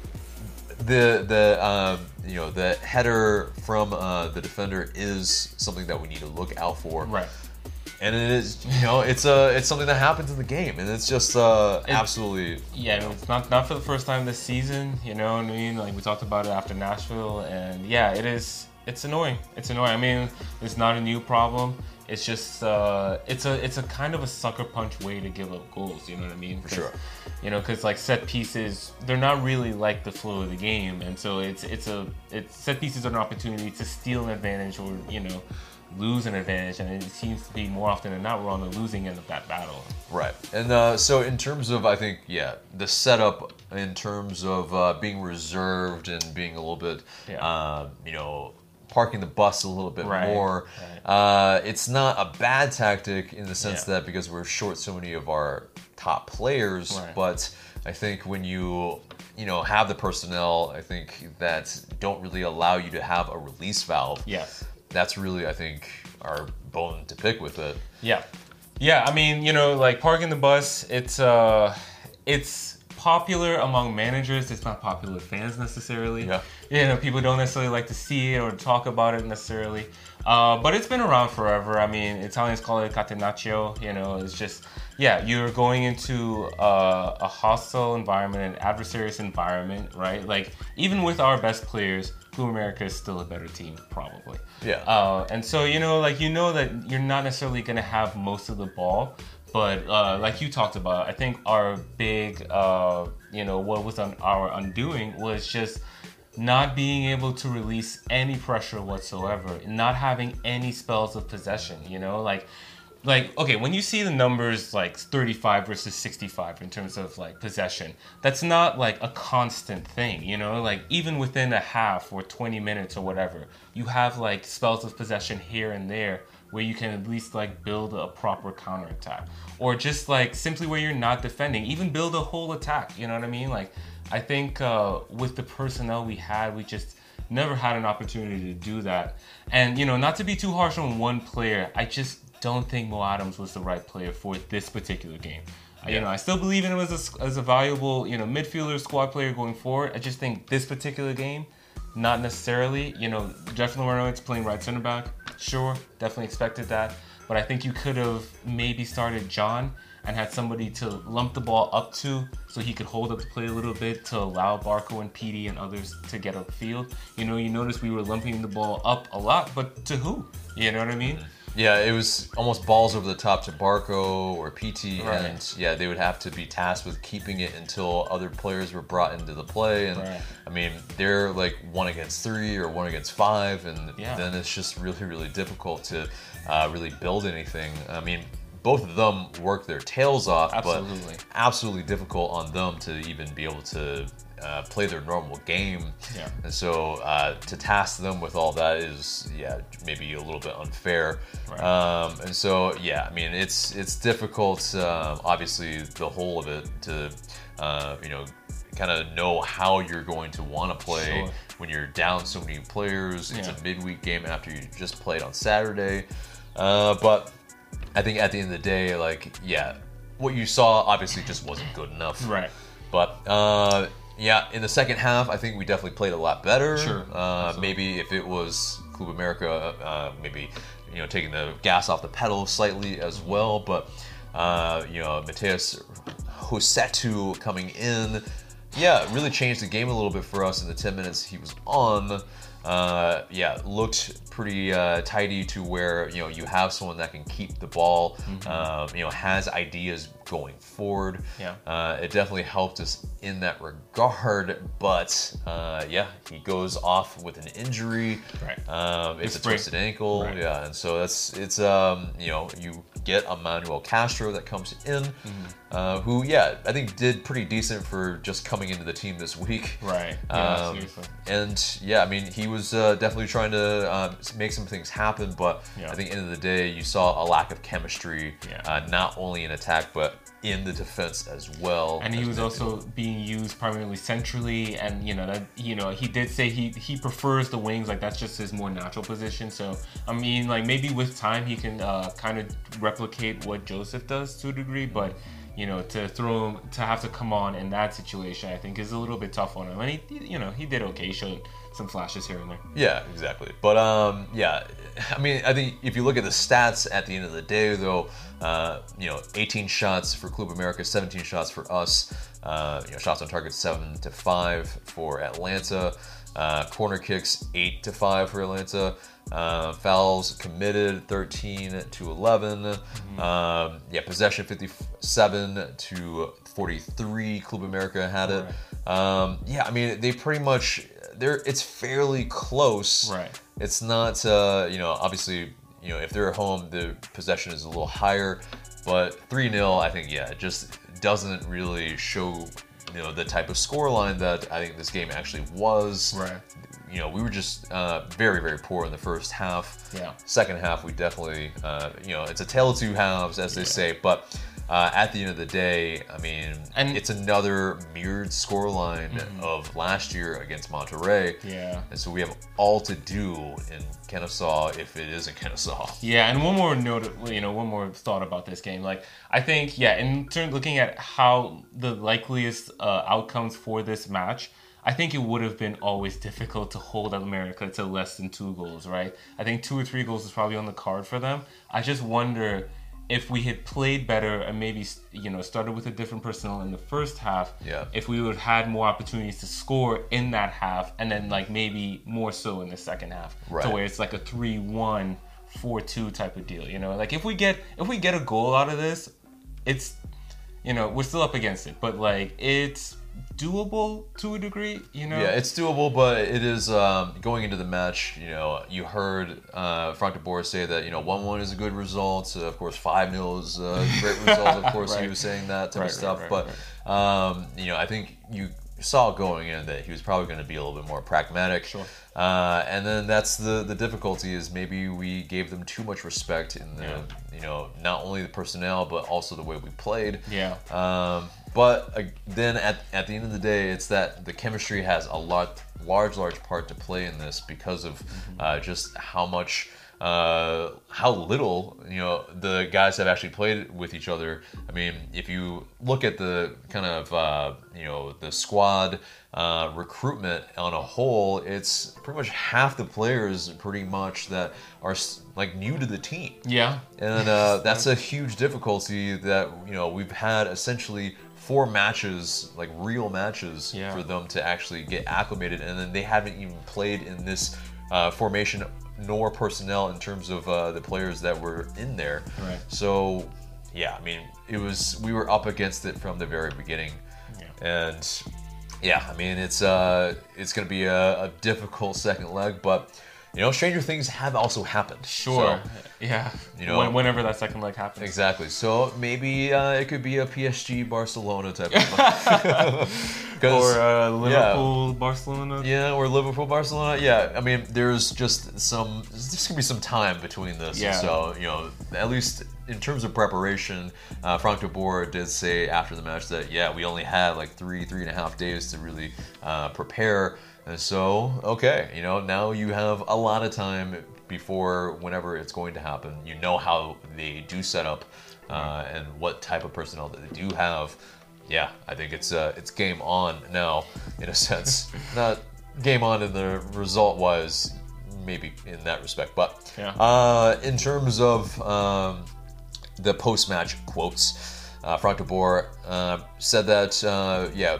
the the um, you know the header from uh, the defender is something that we need to look out for. Right. And it is, you know, it's a it's something that happens in the game, and it's just uh, absolutely Yeah, no, it's not not for the first time this season. You know what I mean? Like we talked about it after Nashville, and yeah, it is. It's annoying. It's annoying. I mean, it's not a new problem. It's just uh, it's a it's a kind of a sucker punch way to give up goals. You know what I mean? For sure. You know, because like set pieces, they're not really like the flow of the game, and so it's it's a it's set pieces are an opportunity to steal an advantage or you know lose an advantage, and it seems to be more often than not we're on the losing end of that battle. Right. And uh, so, in terms of, I think, yeah, the setup in terms of uh, being reserved and being a little bit, Yeah. uh, you know, parking the bus a little bit Right, more, right. uh, it's not a bad tactic in the sense Yeah. that because we're short so many of our top players, Right. but I think when you, you know, have the personnel, I think that don't really allow you to have a release valve. Yes. That's really, I think, our bone to pick with it. Yeah. Yeah, I mean, you know, like parking the bus, it's uh it's popular among managers, it's not popular with fans necessarily. Yeah. You know, people don't necessarily like to see it or talk about it necessarily. Uh, but it's been around forever. I mean, Italians call it catenaccio, you know, it's just yeah, you're going into uh, a hostile environment, an adversarial environment, right? Like even with our best players, Club America is still a better team, probably. Yeah. Uh, and so you know, like you know that you're not necessarily gonna have most of the ball, but uh, like you talked about, I think our big, uh, you know, what was on our undoing was just not being able to release any pressure whatsoever, not having any spells of possession. You know, like. Like okay, when you see the numbers like 35 versus 65 in terms of like possession, that's not like a constant thing, you know? Like even within a half or 20 minutes or whatever, you have like spells of possession here and there where you can at least like build a proper counterattack. Or just like simply where you're not defending even build a whole attack you know what i mean? Like i think uh, with the personnel we had we just never had an opportunity to do that. And you know not to be too harsh on one player i just don't think mo adams was the right player for this particular game Uh, you know i still believe in him as a, as a valuable you know midfielder squad player going forward i just think this particular game not necessarily. You know, Jeff Lawrence playing right center back. Sure, definitely expected that. But I think you could have maybe started Jahn and had somebody to lump the ball up to so he could hold up the play a little bit to allow Barco and Pity and others to get upfield. You know, you notice we were lumping the ball up a lot, but to who? You know what I mean? Yeah, it was almost balls over the top to Barco or Pity, Right. and yeah, they would have to be tasked with keeping it until other players were brought into the play. And Right. I mean, they're like one against three or one against five, and Yeah. then it's just really, really difficult to uh, really build anything. I mean, both of them work their tails off, Absolutely. but absolutely difficult on them to even be able to uh, play their normal game. Yeah. And so uh, to task them with all that is, yeah, maybe a little bit unfair. Right. Um, and so, yeah, I mean, it's it's difficult. Um, obviously, the whole of it to, uh, you know, kind of know how you're going to want to play Sure. when you're down so many players. It's Yeah. a midweek game after you just played on Saturday. Uh, but I think at the end of the day, like, yeah, what you saw obviously just wasn't good enough. Right. But uh, yeah, in the second half, I think we definitely played a lot better. Sure, Uh, maybe if it was Club America uh, maybe you know taking the gas off the pedal slightly as well. But uh, you know, Matheus Rossetto coming in, yeah, really changed the game a little bit for us in the 10 minutes he was on. Uh, yeah, looked pretty uh, tidy to where you know you have someone that can keep the ball, Mm-hmm. um, you know, has ideas going forward. Yeah. uh, it definitely helped us in that regard. But uh, yeah, he goes off with an injury. Right. Um, it's a twisted ankle. Right. Yeah, and so that's it's um, you know you get Emmanuel Castro that comes in, Mm-hmm. uh, who yeah I think did pretty decent for just coming into the team this week. Right. (laughs) Yeah, Um, seriously. and yeah, I mean, he was uh, definitely trying to um, make some things happen, but Yeah. I think end of the day, you saw a lack of chemistry, Yeah. uh, not only in attack but in the defense as well. and he was also being used primarily centrally and you know that you know he did say he he prefers the wings like that's just his more natural position so i mean like maybe with time he can uh, kind of replicate what josef does to a degree but you know to throw him to have to come on in that situation i think is a little bit tough on him and he you know he did okay he showed some flashes here and there Yeah, exactly. But um, yeah, I mean, I think if you look at the stats at the end of the day, though, uh, you know, 18 shots for Club America, 17 shots for us. Uh, you know, shots on target seven to five for Atlanta. Uh, corner kicks eight to five for Atlanta. Uh, fouls committed 13 to 11. Um, yeah, possession 57 to 43. Club America had it. Um, yeah, I mean, they pretty much they're it's fairly close. Right. It's not uh, you know obviously you know if they're at home the possession is a little higher, but three 0 I think yeah it just doesn't really show you know the type of scoreline that I think this game actually was. Right. You know we were just uh, very very poor in the first half. Yeah. Second half we definitely uh, you know it's a tale of two halves as they say, but. Uh, at the end of the day, I mean, And- it's another mirrored scoreline of last year against Monterrey. Yeah. And so we have all to do in Kennesaw if it isn't Kennesaw. Yeah, and one more note, you know, one more thought about this game. Like, I think, yeah, in terms looking at how the likeliest uh, outcomes for this match, I think it would have been always difficult to hold America to less than two goals, right? I think two or three goals is probably on the card for them. I just wonder if we had played better and maybe you know started with a different personnel in the first half Yeah. if we would have had more opportunities to score in that half and then like maybe more so in the second half Right. to where it's like a 3-1 4-2 type of deal you know like if we get if we get a goal out of this it's you know we're still up against it but like it's doable to a degree you know Yeah, it's doable, but it is um, going into the match. You know, you heard uh, Frank de Boer say that you know one one is a good result. Uh, of course, five 0 is a great (laughs) result. Of course, he Right. was saying that type Right, of stuff. right, but um, you know, I think you saw going in that he was probably going to be a little bit more pragmatic. Sure. Uh, and then that's the the difficulty is maybe we gave them too much respect in the Yeah. you know not only the personnel but also the way we played. Yeah. Um, but uh, then at, at the end of the day, it's that the chemistry has a lot, large, large part to play in this because of uh, just how much, uh, how little, you know, the guys have actually played with each other. I mean, if you look at the kind of, uh, you know, the squad uh, recruitment on a whole, it's pretty much half the players pretty much that are like new to the team. Yeah. And uh, that's a huge difficulty that you know we've had essentially four matches like real matches Yeah. for them to actually get acclimated and then they haven't even played in this uh, formation nor personnel in terms of uh, the players that were in there Right. so yeah i mean it was we were up against it from the very beginning Yeah. and yeah i mean it's uh it's gonna be a, a difficult second leg but you know stranger things have also happened sure So- yeah you know- When- whenever that second leg happens Exactly. So maybe uh, it could be a PSG Barcelona type of. (laughs) (laughs) or uh, Liverpool Barcelona yeah, or Liverpool Barcelona. Yeah, I mean, there's just some. There's gonna be some time between this. Yeah. So you know, at least in terms of preparation, uh, Frank de Boer did say after the match that yeah, we only had like three, three and a half days to really uh, prepare. So, okay, you know, now you have a lot of time before whenever it's going to happen. You know how they do set up uh, and what type of personnel that they do have. Yeah, I think it's uh, it's game on now in a (laughs) sense. Not game on in the result wise, maybe in that respect. But Yeah. uh, in terms of um, the post-match quotes, uh, Frank de Boer uh, said that uh, yeah,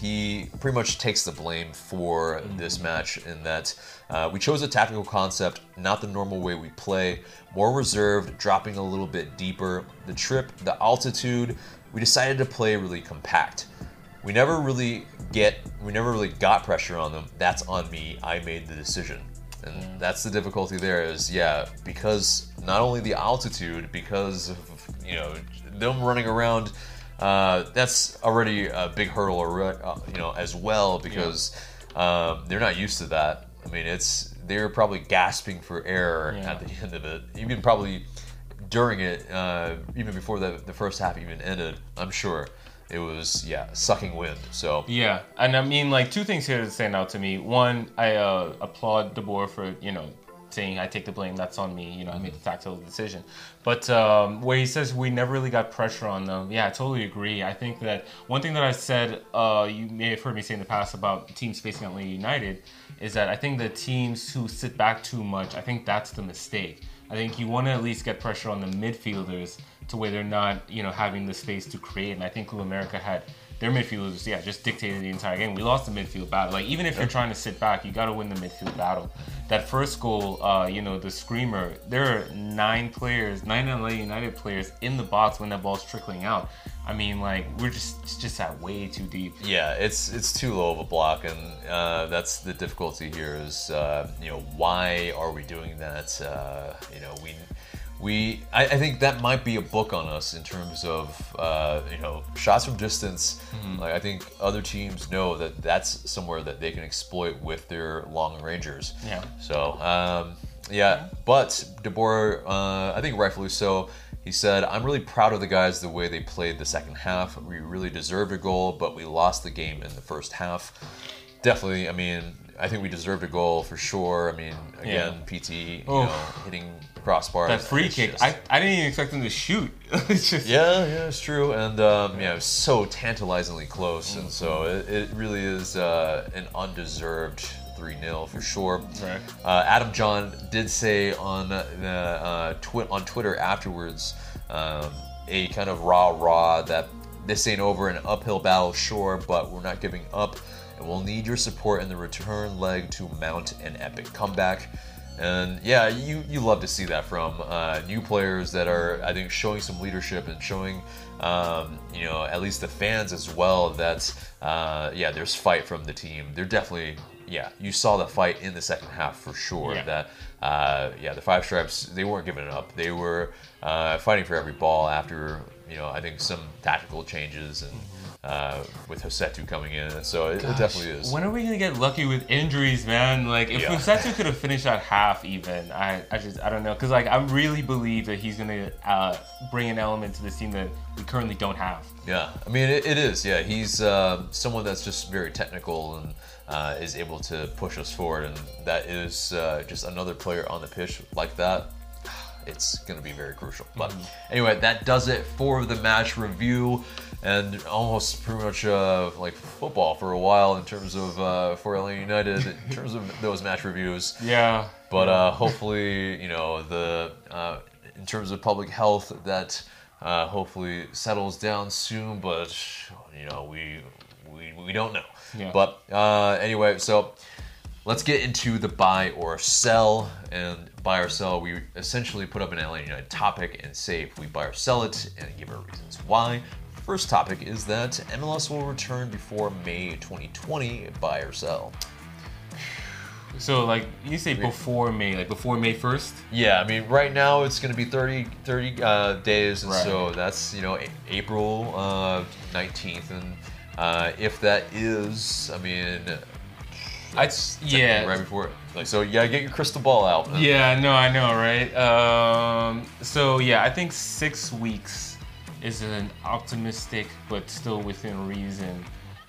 he pretty much takes the blame for this match in that uh, we chose a tactical concept, not the normal way we play, more reserved, dropping a little bit deeper. The trip, the altitude, we decided to play really compact. We never really get, we never really got pressure on them. That's on me. I made the decision. And that's the difficulty there is, yeah, because not only the altitude, because of, you know, them running around, uh, that's already a big hurdle, uh, you know, as well, because um, they're not used to that. I mean, it's, they're probably gasping for air Yeah. at the (laughs) end of it. You can probably, during it, uh, even before the, the first half even ended, I'm sure it was, yeah, sucking wind. So, Yeah, and I mean, like two things here that stand out to me. One, I uh, applaud De Boer for you know saying I take the blame. That's on me. You know, I made the tactical decision. But um, where he says we never really got pressure on them, yeah, I totally agree. I think that one thing that I said, uh, you may have heard me say in the past about teams facing Atlanta United, is that I think the teams who sit back too much, I think that's the mistake. I think you want to at least get pressure on the midfielders to where they're not, you know, having the space to create. And I think Club America had their midfielders, yeah, just dictated the entire game. We lost the midfield battle. Like even if you're trying to sit back, you got to win the midfield battle. That first goal, uh, you know, the screamer. There are nine players, nine ATL United players in the box when that ball's trickling out. I mean, like we're just it's just at way too deep. Yeah, it's it's too low of a block, and uh, that's the difficulty here. Is uh, you know why are we doing that? Uh, you know we we I, I think that might be a book on us in terms of uh, you know shots from distance. Like I think other teams know that that's somewhere that they can exploit with their long rangers. Yeah. So um, yeah, but De Boer, uh, I think rightfully so. He said, "I'm really proud of the guys the way they played the second half. We really deserved a goal, but we lost the game in the first half. Definitely, I mean, I think we deserved a goal for sure. I mean, again, Pity, you Oh. know, hitting crossbars. That free kick, just- I, I didn't even expect him to shoot. (laughs) it's just yeah, yeah, it's true, and um, yeah, it was so tantalizingly close, and so it, it really is uh, an undeserved three 0 for sure. Right. Uh, Adam Jahn did say on the uh, twi- on Twitter afterwards um, a kind of rah rah that this ain't over an uphill battle, sure, but we're not giving up, and we'll need your support in the return leg to mount an epic comeback. And yeah, you, you love to see that from uh, new players that are, I think, showing some leadership and showing, um, you know, at least the fans as well that, uh, yeah, there's fight from the team. They're definitely, yeah, you saw the fight in the second half for sure. Yeah. That, uh, yeah, the Five Stripes, they weren't giving it up. They were uh, fighting for every ball after, you know, I think some tactical changes and uh, with Rossetto coming in. So it, it definitely is. When are we gonna get lucky with injuries, man? Like if Yeah. Rossetto could have finished at half, even I, I just I don't know, cause like I really believe that he's gonna uh, bring an element to this team that we currently don't have. Yeah, I mean it, it is. Yeah, he's uh, someone that's just very technical and uh, is able to push us forward, and that is uh, just another player on the pitch like that. It's going to be very crucial. But anyway, that does it for the match review, and almost pretty much uh, like football for a while in terms of uh, for ATL United in (laughs) terms of those match reviews. Yeah. But uh, hopefully, you know, the uh, in terms of public health, that uh, hopefully settles down soon. But you know, we we, we don't know. Yeah. But uh, anyway, so let's get into the buy or sell. And buy or sell, we essentially put up an ATL United topic and say if we buy or sell it and give our reasons why. First topic is that MLS will return before May 2020. Buy or sell? So like you say before May, like before May first. Yeah, I mean, right now it's going to be 30, 30 uh, days, and Right. so that's you know April uh, nineteenth, and uh, if that is, I mean, technically yeah. right before. Like, so you gotta get your crystal ball out. Yeah, no, I know, right? Um, so yeah, I think six weeks is an optimistic, but still within reason.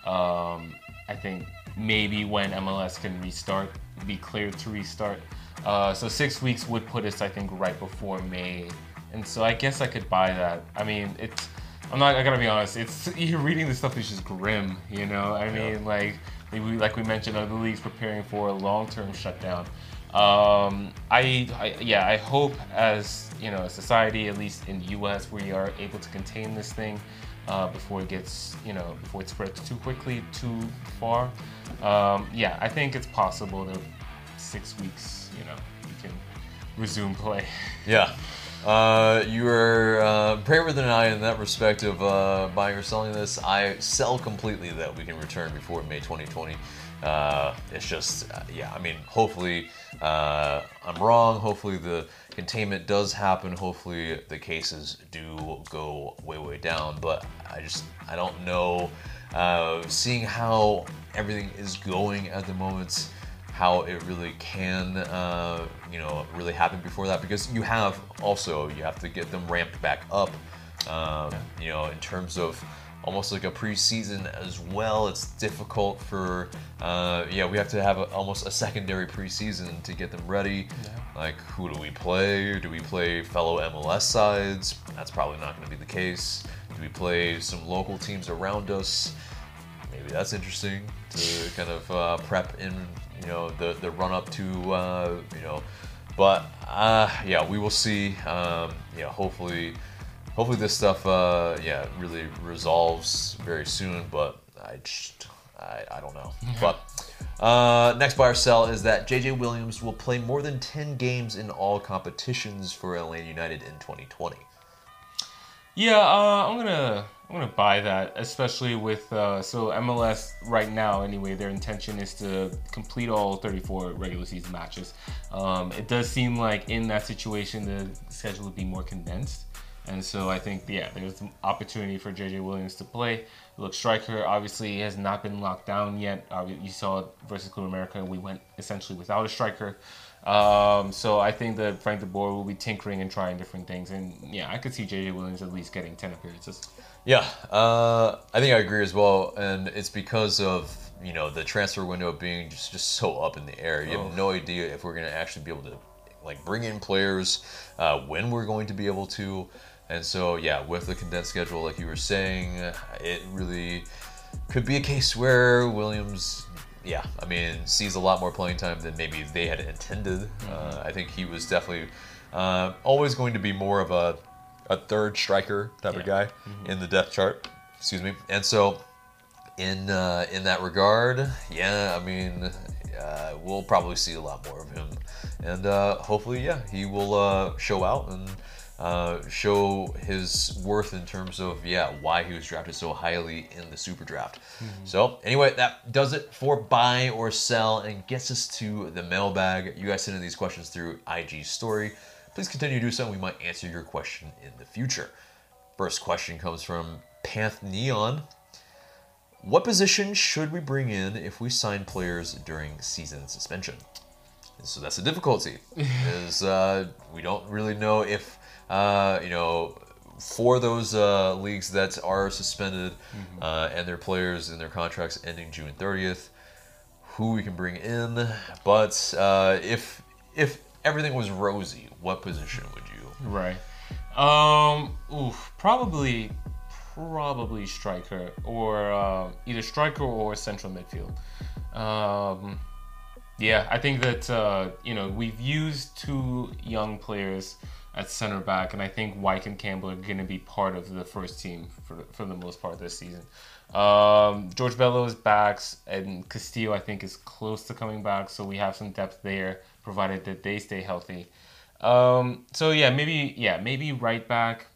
Um, I think maybe when MLS can restart, be cleared to restart. Uh, so six weeks would put us, I think, right before May, and so I guess I could buy that. I mean, it's. I'm not. I gotta be honest. It's (laughs) you're reading this stuff is just grim. You know. I mean, like like we mentioned, other leagues preparing for a long-term shutdown. Um, I, I, yeah, I hope as you know, a society, at least in the U.S., we are able to contain this thing uh, before it gets, you know, before it spreads too quickly, too far. Um, yeah, I think it's possible that six weeks, you know, we can resume play. Yeah. Uh, you are uh, braver than I in that respect of uh, buying or selling this. I sell completely that we can return before May 2020. Uh, it's just, uh, yeah, I mean, hopefully I'm wrong. Hopefully the containment does happen. Hopefully the cases do go way, way down. But I just, I don't know. Seeing how everything is going at the moment, how it really can, uh, you know, really happen before that because you have also you have to get them ramped back up. Um, you know, in terms of almost like a preseason as well. It's difficult for, uh, yeah, we have to have a, almost a secondary preseason to get them ready. Yeah. Like, who do we play? Do we play fellow MLS sides? That's probably not going to be the case. Do we play some local teams around us? Maybe that's interesting to kind of uh, prep in, you know, the, the run up to, uh, you know, but uh, yeah, we will see. Um, yeah, hopefully hopefully this stuff, uh, yeah, really resolves very soon. But I just, I, I don't know. but uh, next buy or sell is that JJ Williams will play more than 10 games in all competitions for Atlanta United in 2020. Yeah, uh, I'm gonna I'm gonna buy that, especially with uh, so MLS right now. Anyway, their intention is to complete all 34 regular season matches. Um, it does seem like in that situation the schedule would be more condensed. And so I think, yeah, there's an opportunity for JJ Williams to play. Look, striker obviously has not been locked down yet. Uh, you saw versus Club America, we went essentially without a striker. Um, so I think that Frank de Boer will be tinkering and trying different things. And yeah, I could see JJ Williams at least getting 10 appearances. Yeah, uh, I think I agree as well. And it's because of, you know, the transfer window being just, just so up in the air. You oh. have no idea if we're going to actually be able to like bring in players, uh, when we're going to be able to. And so, yeah, with the condensed schedule, like you were saying, it really could be a case where Williams, yeah, I mean, sees a lot more playing time than maybe they had intended. Mm-hmm. Uh, I think he was definitely uh, always going to be more of a, a third striker type yeah. of guy mm-hmm. in the depth chart. Excuse me. And so, in uh, in that regard, yeah, I mean, uh, we'll probably see a lot more of him, and uh, hopefully, yeah, he will uh, show out and uh, show his worth in terms of yeah why he was drafted so highly in the super draft. Mm-hmm. So anyway, that does it for buy or sell and gets us to the mailbag. You guys send in these questions through IG story. Please continue to do so. We might answer your question in the future. First question comes from Panth Neon. What position should we bring in if we sign players during season suspension? so that's the difficulty. (laughs) is uh, we don't really know if uh, you know, for those uh, leagues that are suspended mm-hmm. uh, and their players and their contracts ending June 30th, who we can bring in. But uh, if if everything was rosy, what position would you? Right. Um. Oof. Probably. Probably striker or uh, either striker or central midfield. Um, yeah, I think that uh, you know we've used two young players at center back, and I think Wyke and Campbell are going to be part of the first team for, for the most part this season. Um, George Bello is back, and Castillo I think is close to coming back, so we have some depth there, provided that they stay healthy. Um, so yeah, maybe yeah, maybe right back,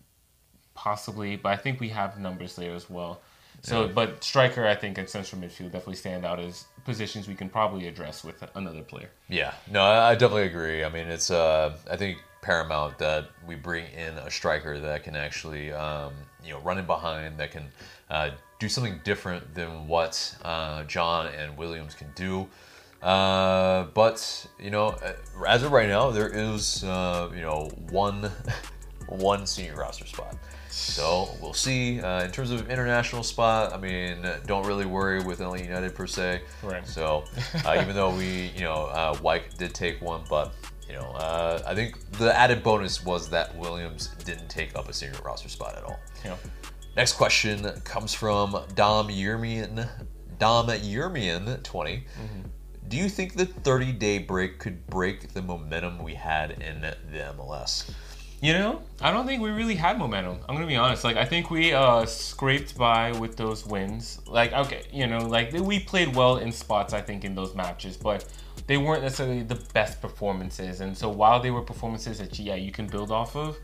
possibly, but I think we have numbers there as well. So, yeah. but striker, I think, and central midfield definitely stand out as positions we can probably address with another player. Yeah, no, I definitely agree. I mean, it's uh, I think paramount that we bring in a striker that can actually, um, you know, run in behind, that can uh, do something different than what uh, Jahn and Williams can do. Uh, but you know, as of right now, there is uh, you know one (laughs) one senior roster spot. So we'll see. Uh, in terms of international spot, I mean, don't really worry with ATL United per se. Right. So uh, even though we, you know, uh, Wyke did take one, but you know, uh, I think the added bonus was that Williams didn't take up a senior roster spot at all. Yeah. Next question comes from Dom Yermian Dom Yermian 20. Mm-hmm. Do you think the 30 day break could break the momentum we had in the MLS? You know, I don't think we really had momentum. I'm gonna be honest. Like, I think we uh, scraped by with those wins. Like, okay, you know, like we played well in spots. I think in those matches, but they weren't necessarily the best performances. And so, while they were performances that yeah you can build off of,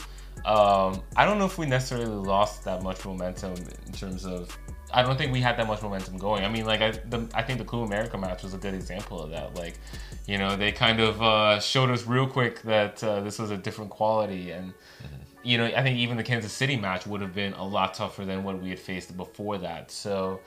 um, I don't know if we necessarily lost that much momentum in terms of. I don't think we had that much momentum going. I mean, like I, the, I think the Club America match was a good example of that. Like, you know, they kind of uh, showed us real quick that uh, this was a different quality, and you know, I think even the Kansas City match would have been a lot tougher than what we had faced before that. So,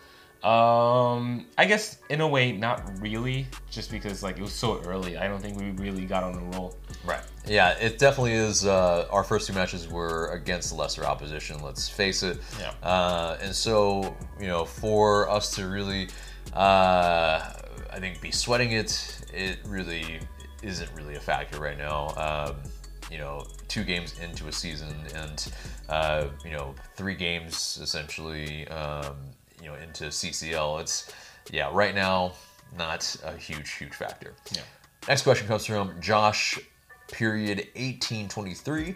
um, I guess in a way, not really, just because like it was so early. I don't think we really got on the roll. Right. Yeah, it definitely is. Uh, our first two matches were against lesser opposition. Let's face it. Yeah. Uh, and so, you know, for us to really, uh, I think, be sweating it, it really isn't really a factor right now. Um, you know, two games into a season, and uh, you know, three games essentially, um, you know, into CCL. It's yeah, right now, not a huge, huge factor. Yeah. Next question comes from Josh, period 1823.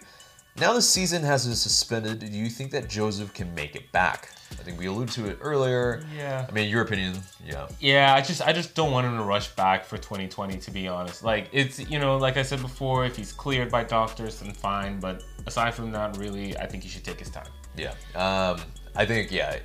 Now the season has been suspended. Do you think that Josef can make it back? I think we alluded to it earlier. Yeah. I mean, your opinion, yeah. Yeah, I just I just don't want him to rush back for 2020 to be honest. Like it's you know, like I said before, if he's cleared by doctors then fine, but aside from that really I think he should take his time. Yeah. Um, I think, yeah,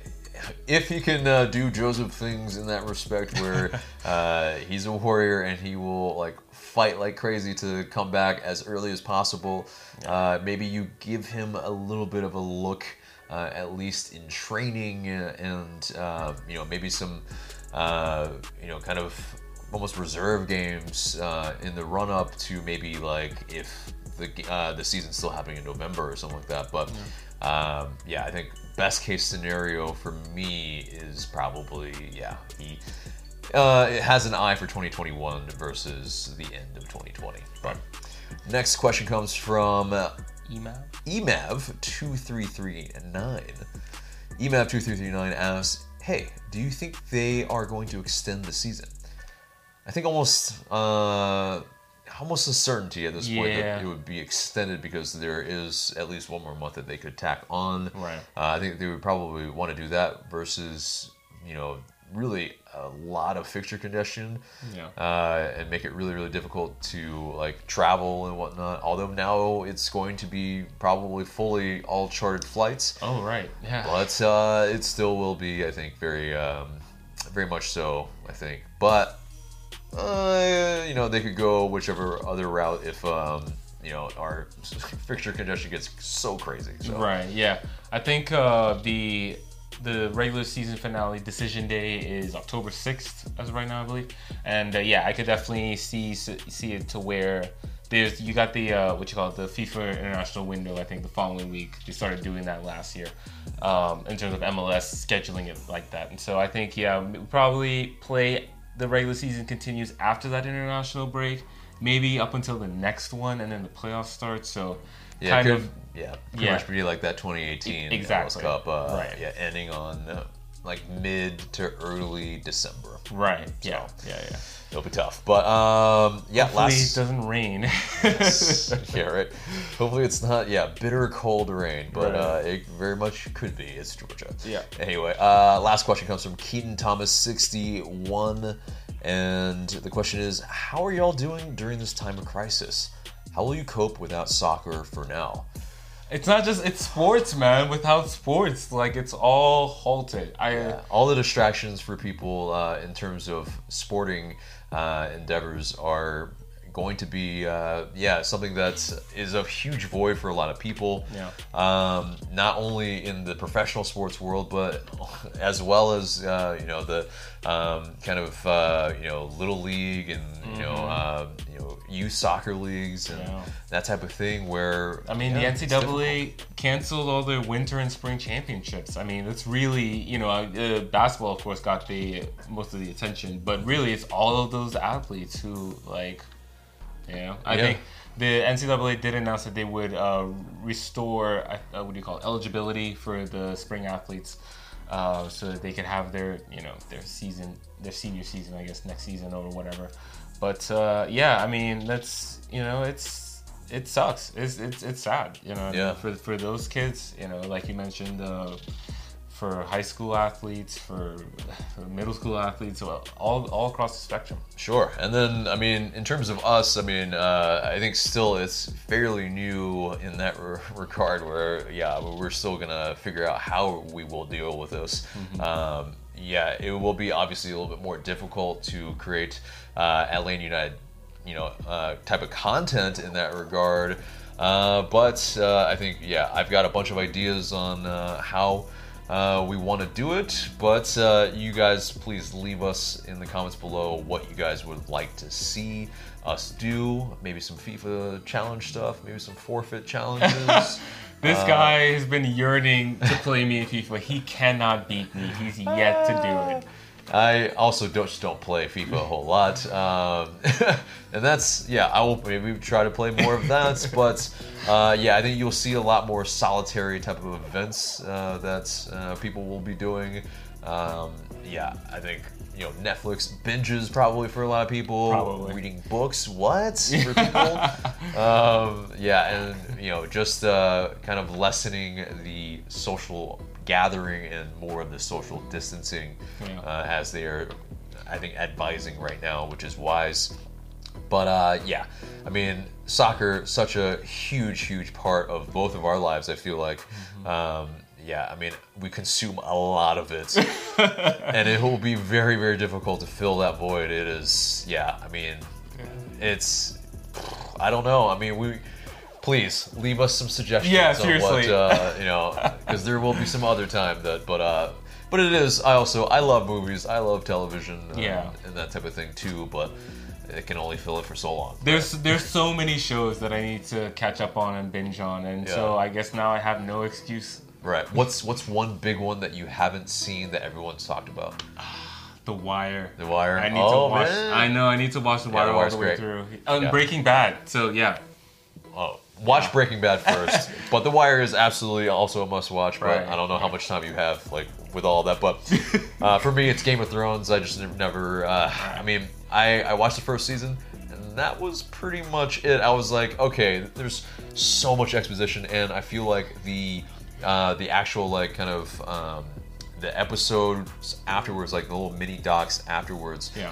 if he can uh, do Josef things in that respect where (laughs) uh, he's a warrior and he will, like, fight like crazy to come back as early as possible, uh, maybe you give him a little bit of a look, uh, at least in training and, uh, you know, maybe some, uh, you know, kind of almost reserve games uh, in the run up to maybe, like, if the, uh, the season's still happening in November or something like that. But um, yeah, I think best case scenario for me is probably yeah he uh, it has an eye for 2021 versus the end of 2020. But next question comes from Email? Emav two three three nine. Emav two three three nine asks, "Hey, do you think they are going to extend the season?" I think almost uh, almost a certainty at this point that it would be extended because there is at least one more month that they could tack on. Right. Uh, I think they would probably want to do that versus you know really a lot of fixture congestion Yeah. uh, and make it really really difficult to like travel and whatnot. Although now it's going to be probably fully all chartered flights, Oh right. Yeah. but uh, it still will be I think very um, very much so I think. But uh, you know they could go whichever other route if um, you know our fixture congestion gets so crazy. So. Right. Yeah. I think uh, the the regular season finale decision day is October sixth, as of right now, I believe. And uh, yeah, I could definitely see see it to where there's you got the uh, what you call it, the FIFA international window. I think the following week they started doing that last year um, in terms of MLS scheduling it like that. And so I think yeah, probably play the regular season continues after that international break. Maybe up until the next one, and then the playoffs start. So, Yeah, kind of yeah, pretty yeah. much be like that 2018 E- exactly. MLS Cup, uh, Right. yeah, ending on uh, like mid to early December. Right. Yeah. Yeah. Yeah. It'll be tough, but um, yeah, Hopefully last it doesn't rain. yeah, right. (laughs) Hopefully it's not yeah bitter cold rain, but Right. uh, it very much could be. It's Georgia. Yeah. Anyway, uh, last question comes from Keaton Thomas sixty one, and the question is, how are y'all doing during this time of crisis? How will you cope without soccer for now? it's not just it's sports, man. Without sports, like it's all halted. I Yeah, all the distractions for people uh, in terms of sporting uh, endeavors are going to be uh, yeah something that is a huge void for a lot of people Yeah. um, not only in the professional sports world but as well as uh, you know the um, kind of uh, you know little league and you know uh, you know youth soccer leagues and. Yeah. that type of thing where I mean, yeah, the it's. NCAA canceled all their winter and spring championships. I mean, it's really, you know, uh, basketball, of course, got the most of the attention, but really, it's all of those athletes who, like, you know, I Yeah. think the NCAA did announce that they would uh, restore, uh, what do you call it, eligibility for the spring athletes. Uh, so that they could have their you know their season, their senior season, I guess next season or whatever. But uh, yeah, I mean that's you know it's it sucks. It's it's, it's sad. You know Yeah. for for those kids. You know, like you mentioned. Uh, for high school athletes, for, middle school athletes, all all across the spectrum. Sure. And then, I mean, in terms of us, I mean, uh, I think still it's fairly new in that re- regard where, yeah, we're still going to figure out how we will deal with this. Um, yeah, it will be obviously a little bit more difficult to create uh, Atlanta United, you know, uh, type of content in that regard. Uh, but uh, I think, yeah, I've got a bunch of ideas on uh, how uh, we want to do it, but uh, you guys please leave us in the comments below what you guys would like to see us do. Maybe some FIFA challenge stuff, maybe some forfeit challenges. (laughs) This Uh, guy has been yearning to play me in FIFA. He cannot beat me. He's yet to do it. I also don't just don't play FIFA a whole lot, um, (laughs) and that's yeah. I will maybe try to play more of that, (laughs) but uh, yeah, I think you'll see a lot more solitary type of events uh, that uh, people will be doing. Um, yeah, I think you know Netflix binges probably for a lot of people. Probably. Reading books, what (laughs) for people? um, yeah, and you know just uh, kind of lessening the social gathering and more of the social distancing Yeah. uh, as they are, I think, advising right now, which is wise. But uh, yeah, I mean, soccer such a huge, huge part of both of our lives. I feel like, um, yeah, I mean, we consume a lot of it, (laughs) and it will be very, very difficult to fill that void. It is, yeah, I mean, it's, I don't know. I mean, we. Please leave us some suggestions Yeah, on what seriously. uh, (laughs) you know, because there will be some other time that, but uh, but it is. I also I love movies. I love television. um, Yeah. and that type of thing too. But it can only fill it for so long. There's there's so many shows that I need to catch up on and binge on, and so I guess now I have no excuse. Right. What's what's one big one that you haven't seen that everyone's talked about? (sighs) The Wire. The Wire. I need Oh, to watch. man. I know I need to watch The Yeah, Wire The all the way great. through. Um, Yeah. Breaking Bad. So yeah, Oh, watch Breaking Bad first. (laughs) but The Wire is absolutely also a must watch. But Right. I don't know how much time you have like with all that. But (laughs) uh, for me, it's Game of Thrones. I just never. Uh, I mean, I I watched the first season. And that was pretty much it. I was like, okay, there's so much exposition, and I feel like the uh, the actual like kind of um, the episodes afterwards, like the little mini docs afterwards, yeah.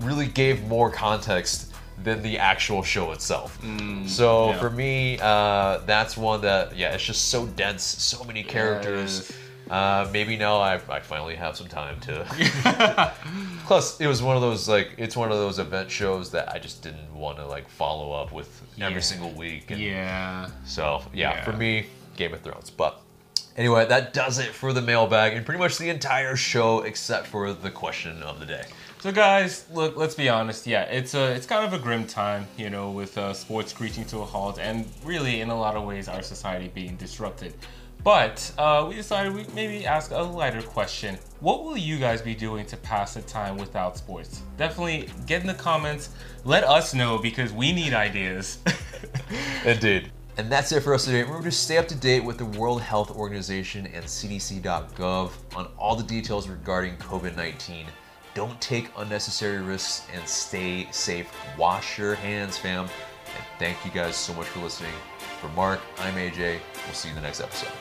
really gave more context than the actual show itself. so yeah. for me, uh, that's one that yeah, it's just so dense, so many characters. Yes. Uh, maybe now I, I finally have some time to. (laughs) Plus, it was one of those like it's one of those event shows that I just didn't want to like follow up with Yeah. every single week. And Yeah. so yeah, Yeah. for me, Game of Thrones. But anyway, that does it for the mailbag and pretty much the entire show except for the question of the day. So guys, look, let's be honest. Yeah, it's a it's kind of a grim time, you know, with uh, sports screeching to a halt, and really, in a lot of ways, our society being disrupted. But uh, we decided we maybe ask a lighter question. What will you guys be doing to pass the time without sports? Definitely get in the comments. Let us know because we need ideas. (laughs) Indeed. And that's it for us today. Remember to stay up to date with the World Health Organization and CDC.gov on all the details regarding COVID 19. Don't take unnecessary risks and stay safe. Wash your hands, fam. And thank you guys so much for listening. For Mark, I'm AJ. We'll see you in the next episode.